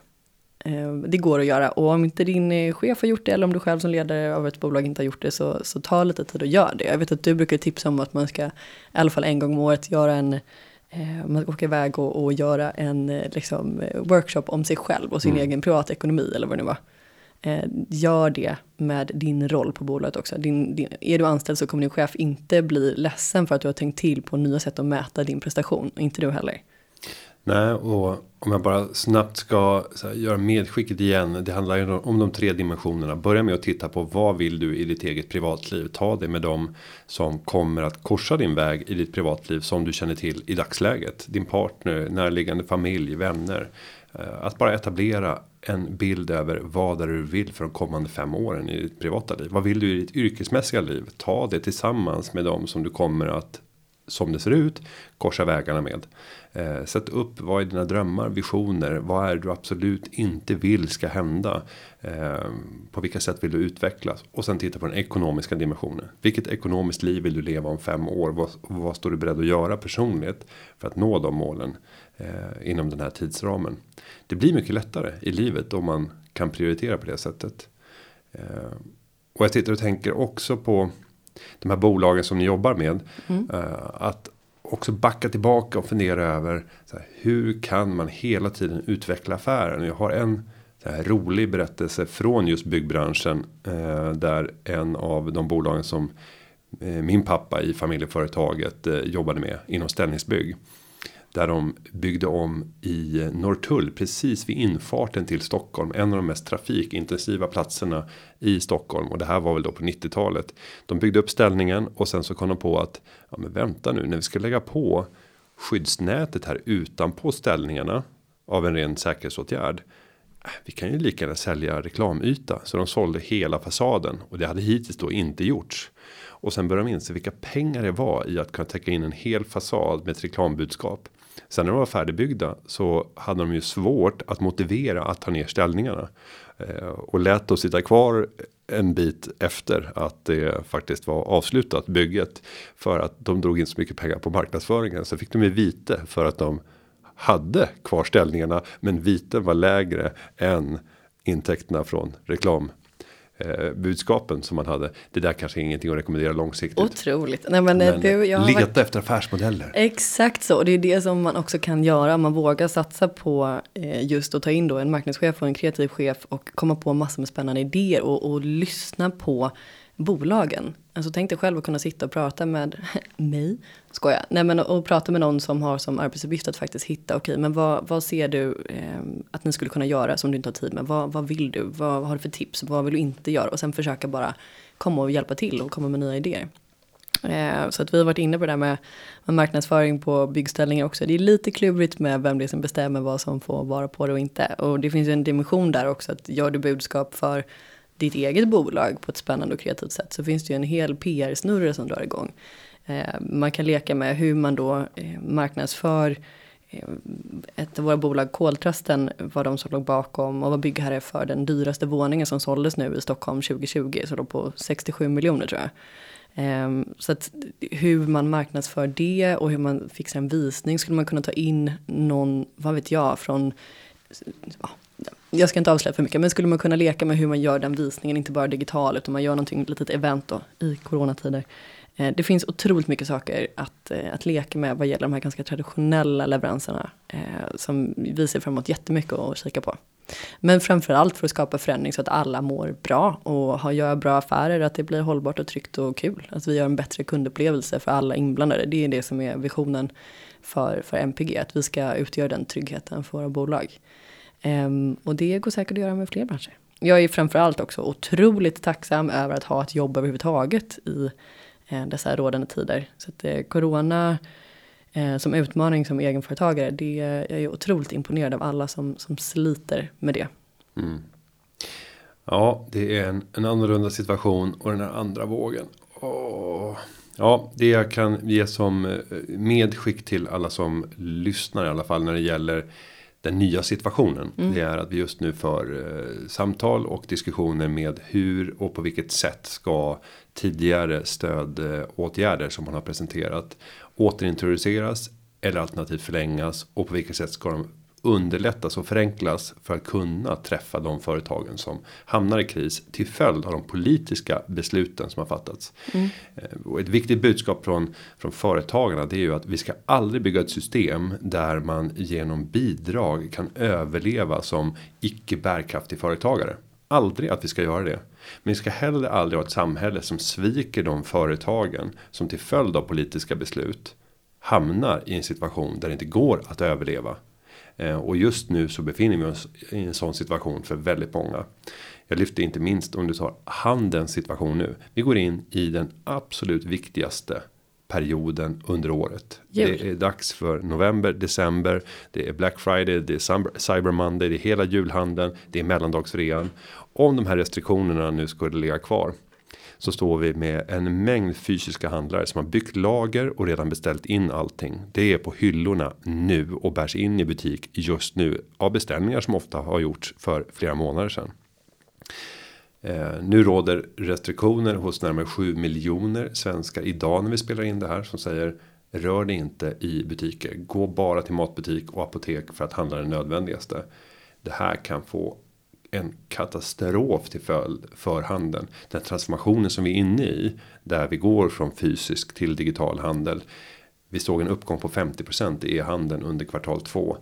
Eh, det går att göra och om inte din eh, chef har gjort det eller om du själv som ledare av ett bolag inte har gjort det så, så ta lite tid och gör det. Jag vet att du brukar tipsa om att man ska i alla fall en gång om året göra en eh, man ska åka iväg och, och göra en eh, liksom, workshop om sig själv och sin mm. egen privatekonomi eller vad det nu var. Eh, gör det med din roll på bolaget också. Din, din, är du anställd så kommer din chef inte bli ledsen för att du har tänkt till på nya sätt att mäta din prestation. Inte du heller. Nej, och om jag bara snabbt ska här, göra medskicket igen. Det handlar ju om de tre dimensionerna. Börja med att titta på vad vill du i ditt eget privatliv. Ta det med dem som kommer att korsa din väg i ditt privatliv som du känner till i dagsläget. Din partner, närliggande familj, vänner. Eh, att bara etablera en bild över vad är du vill för de kommande fem åren i ditt privata liv. Vad vill du i ditt yrkesmässiga liv? Ta det tillsammans med dem som du kommer att som det ser ut korsa vägarna med. Eh, sätt upp vad är dina drömmar, visioner, vad är det du absolut inte vill ska hända. Eh, på vilka sätt vill du utvecklas och sen titta på den ekonomiska dimensionen. Vilket ekonomiskt liv vill du leva om fem år? Vad, vad står du beredd att göra personligt för att nå de målen eh, inom den här tidsramen? Det blir mycket lättare i livet om man kan prioritera på det sättet. Eh, och jag tittar och tänker också på de här bolagen som ni jobbar med. Mm. Eh, att också backa tillbaka och fundera över här, hur kan man hela tiden utveckla affären. Jag har en rolig berättelse från just byggbranschen. Eh, där en av de bolagen som eh, min pappa i familjeföretaget eh, jobbade med inom ställningsbygg. Där de byggde om i Norrtull precis vid infarten till Stockholm. En av de mest trafikintensiva platserna i Stockholm. Och det här var väl då på 90-talet. De byggde upp ställningen och sen så kom de på att. Ja men vänta nu när vi ska lägga på skyddsnätet här utanpå ställningarna. Av en ren säkerhetsåtgärd. Vi kan ju lika gärna sälja reklamyta. Så de sålde hela fasaden. Och det hade hittills då inte gjorts. Och sen började de inse vilka pengar det var i att kunna täcka in en hel fasad med ett reklambudskap. Sen när de var färdigbyggda så hade de ju svårt att motivera att ta ner ställningarna. Eh, och lät oss sitta kvar en bit efter att det faktiskt var avslutat bygget. För att de drog in så mycket pengar på marknadsföringen. Så fick de ju vite för att de hade kvar ställningarna. Men viten var lägre än intäkterna från reklam eh, budskapen som man hade. Det där kanske är ingenting att rekommendera långsiktigt. Otroligt. Nej, men, eh, men du, jag leta varit... efter affärsmodeller. Exakt så. Och det är det som man också kan göra. Man vågar satsa på eh, just att ta in då en marknadschef och en kreativ chef och komma på massor med spännande idéer och, och lyssna på bolagen. Alltså tänk dig själv att kunna sitta och prata med mig, skoja, nej men och prata med någon som har som arbetsuppgift att faktiskt hitta, okej okay, men vad, vad ser du eh, att ni skulle kunna göra som du inte har tid med? Vad, vad vill du? Vad har du för tips? Vad vill du inte göra? Och sen försöka bara komma och hjälpa till och komma med nya idéer. Eh, så att vi har varit inne på det där med, med marknadsföring på byggställningar också. Det är lite klurigt med vem det är som bestämmer vad som får vara på det och inte. Och det finns ju en dimension där också att gör du budskap för ditt eget bolag på ett spännande och kreativt sätt så finns det ju en hel PR-snurra som drar igång. Eh, man kan leka med hur man då eh, marknadsför eh, ett av våra bolag, Koltrasten, var de som låg bakom och var byggherre för den dyraste våningen som såldes nu i Stockholm 2020, så låg på 67 miljoner tror jag. Ehm, så att hur man marknadsför det och hur man fixar en visning skulle man kunna ta in någon, vad vet jag, från jag ska inte avslöja för mycket, men skulle man kunna leka med hur man gör den visningen, inte bara digital, utan man gör någonting, ett litet event då, i coronatider. Eh, det finns otroligt mycket saker att, eh, att leka med vad gäller de här ganska traditionella leveranserna, eh, som vi ser fram emot jättemycket att kika på. Men framförallt för att skapa förändring så att alla mår bra och har, gör bra affärer, att det blir hållbart och tryggt och kul. Att vi gör en bättre kundupplevelse för alla inblandade. Det är det som är visionen för, för MPG, att vi ska utgöra den tryggheten för våra bolag. Um, och det går säkert att göra med fler branscher. Jag är framförallt också otroligt tacksam över att ha ett jobb överhuvudtaget i eh, dessa rådande tider. Så att eh, corona eh, som utmaning som egenföretagare. Det, jag är otroligt imponerad av alla som, som sliter med det. Mm. Ja, det är en, en annorlunda situation och den här andra vågen. Oh. Ja, det jag kan ge som eh, medskick till alla som lyssnar i alla fall när det gäller den nya situationen. Mm. Det är att vi just nu för eh, samtal och diskussioner med hur och på vilket sätt ska tidigare stödåtgärder som man har presenterat återintroduceras eller alternativt förlängas och på vilket sätt ska de underlättas och förenklas för att kunna träffa de företagen som hamnar i kris till följd av de politiska besluten som har fattats. Mm. Eh, och ett viktigt budskap från från företagarna det är ju att vi ska aldrig bygga ett system där man genom bidrag kan överleva som icke bärkraftig företagare. Aldrig att vi ska göra det. Men vi ska heller aldrig ha ett samhälle som sviker de företagen som till följd av politiska beslut hamnar i en situation där det inte går att överleva och just nu så befinner vi oss i en sån situation för väldigt många. Jag lyfter inte minst om du tar handelns situation nu. Vi går in i den absolut viktigaste perioden under året. Jul. Det är dags för november, december. Det är Black Friday, det är Cyber Monday, det är hela julhandeln, det är mellandagsrean. Om de här restriktionerna nu skulle ligga kvar så står vi med en mängd fysiska handlare som har byggt lager och redan beställt in allting. Det är på hyllorna nu och bärs in i butik just nu av beställningar som ofta har gjorts för flera månader sedan. Eh, nu råder restriktioner hos närmare 7 miljoner svenskar idag när vi spelar in det här som säger rör dig inte i butiker. Gå bara till matbutik och apotek för att handla det nödvändigaste. Det här kan få en katastrof till följd för handeln. Den transformationen som vi är inne i. Där vi går från fysisk till digital handel. Vi såg en uppgång på 50% i e-handeln under kvartal 2.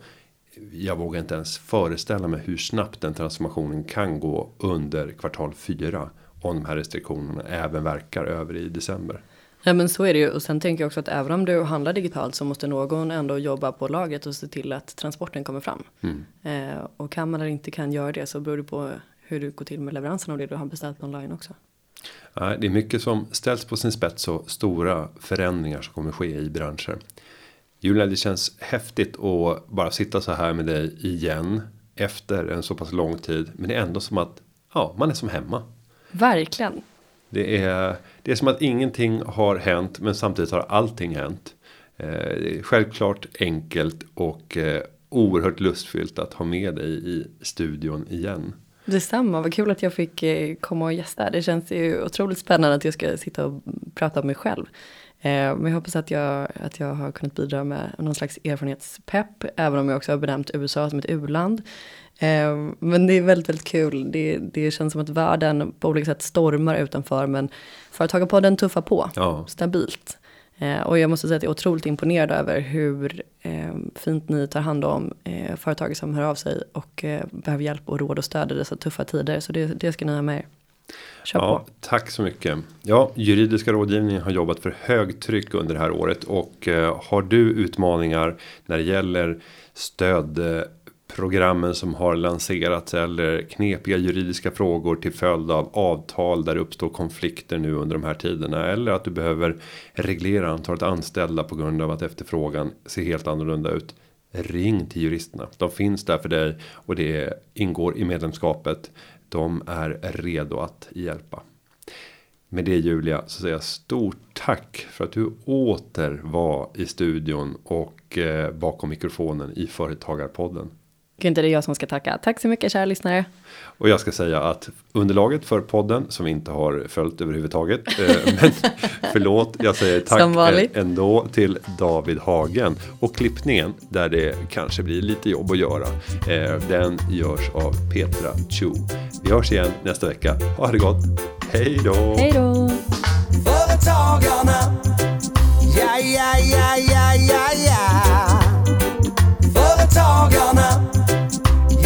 Jag vågar inte ens föreställa mig hur snabbt den transformationen kan gå under kvartal 4. Om de här restriktionerna även verkar över i december. Ja men så är det ju och sen tänker jag också att även om du handlar digitalt så måste någon ändå jobba på lagret och se till att transporten kommer fram. Mm. Eh, och kan man eller inte kan göra det så beror det på hur det går till med leveransen av det du har beställt online också. Nej, det är mycket som ställs på sin spets och stora förändringar som kommer ske i branscher. Julia, det känns häftigt att bara sitta så här med dig igen efter en så pass lång tid. Men det är ändå som att ja, man är som hemma. Verkligen. Det är, det är som att ingenting har hänt men samtidigt har allting hänt. Eh, självklart enkelt och eh, oerhört lustfyllt att ha med dig i studion igen. Detsamma, vad kul att jag fick eh, komma och gästa. Det känns ju otroligt spännande att jag ska sitta och prata om mig själv. Eh, men jag hoppas att jag, att jag har kunnat bidra med någon slags erfarenhetspepp, även om jag också har benämnt USA som ett u-land. Eh, men det är väldigt, väldigt kul. Det, det känns som att världen på olika sätt stormar utanför, men Företagarpodden tuffar på ja. stabilt. Eh, och jag måste säga att jag är otroligt imponerad över hur fint ni tar hand om företag som hör av sig och behöver hjälp och råd och stöd i dessa tuffa tider. Så det, det ska ni ha med er. Kör ja, på. Tack så mycket. Ja, juridiska rådgivningen har jobbat för högtryck under det här året och eh, har du utmaningar när det gäller stödprogrammen som har lanserats eller knepiga juridiska frågor till följd av avtal där det uppstår konflikter nu under de här tiderna eller att du behöver reglera antalet anställda på grund av att efterfrågan ser helt annorlunda ut. Ring till juristerna. De finns där för dig och det ingår i medlemskapet. De är redo att hjälpa. Med det Julia så säger jag stort tack för att du åter var i studion och eh, bakom mikrofonen i Företagarpodden. Inte det är jag som ska tacka. Tack så mycket kära lyssnare. Och jag ska säga att underlaget för podden som vi inte har följt överhuvudtaget. Eh, men förlåt, jag säger tack ändå till David Hagen. Och klippningen där det kanske blir lite jobb att göra. Eh, den görs av Petra Chu. Vi hörs igen nästa vecka. Ha det gott. Hej då. Hej då. Företagarna. Ja, ja, ja, ja, ja, ja. Företagarna.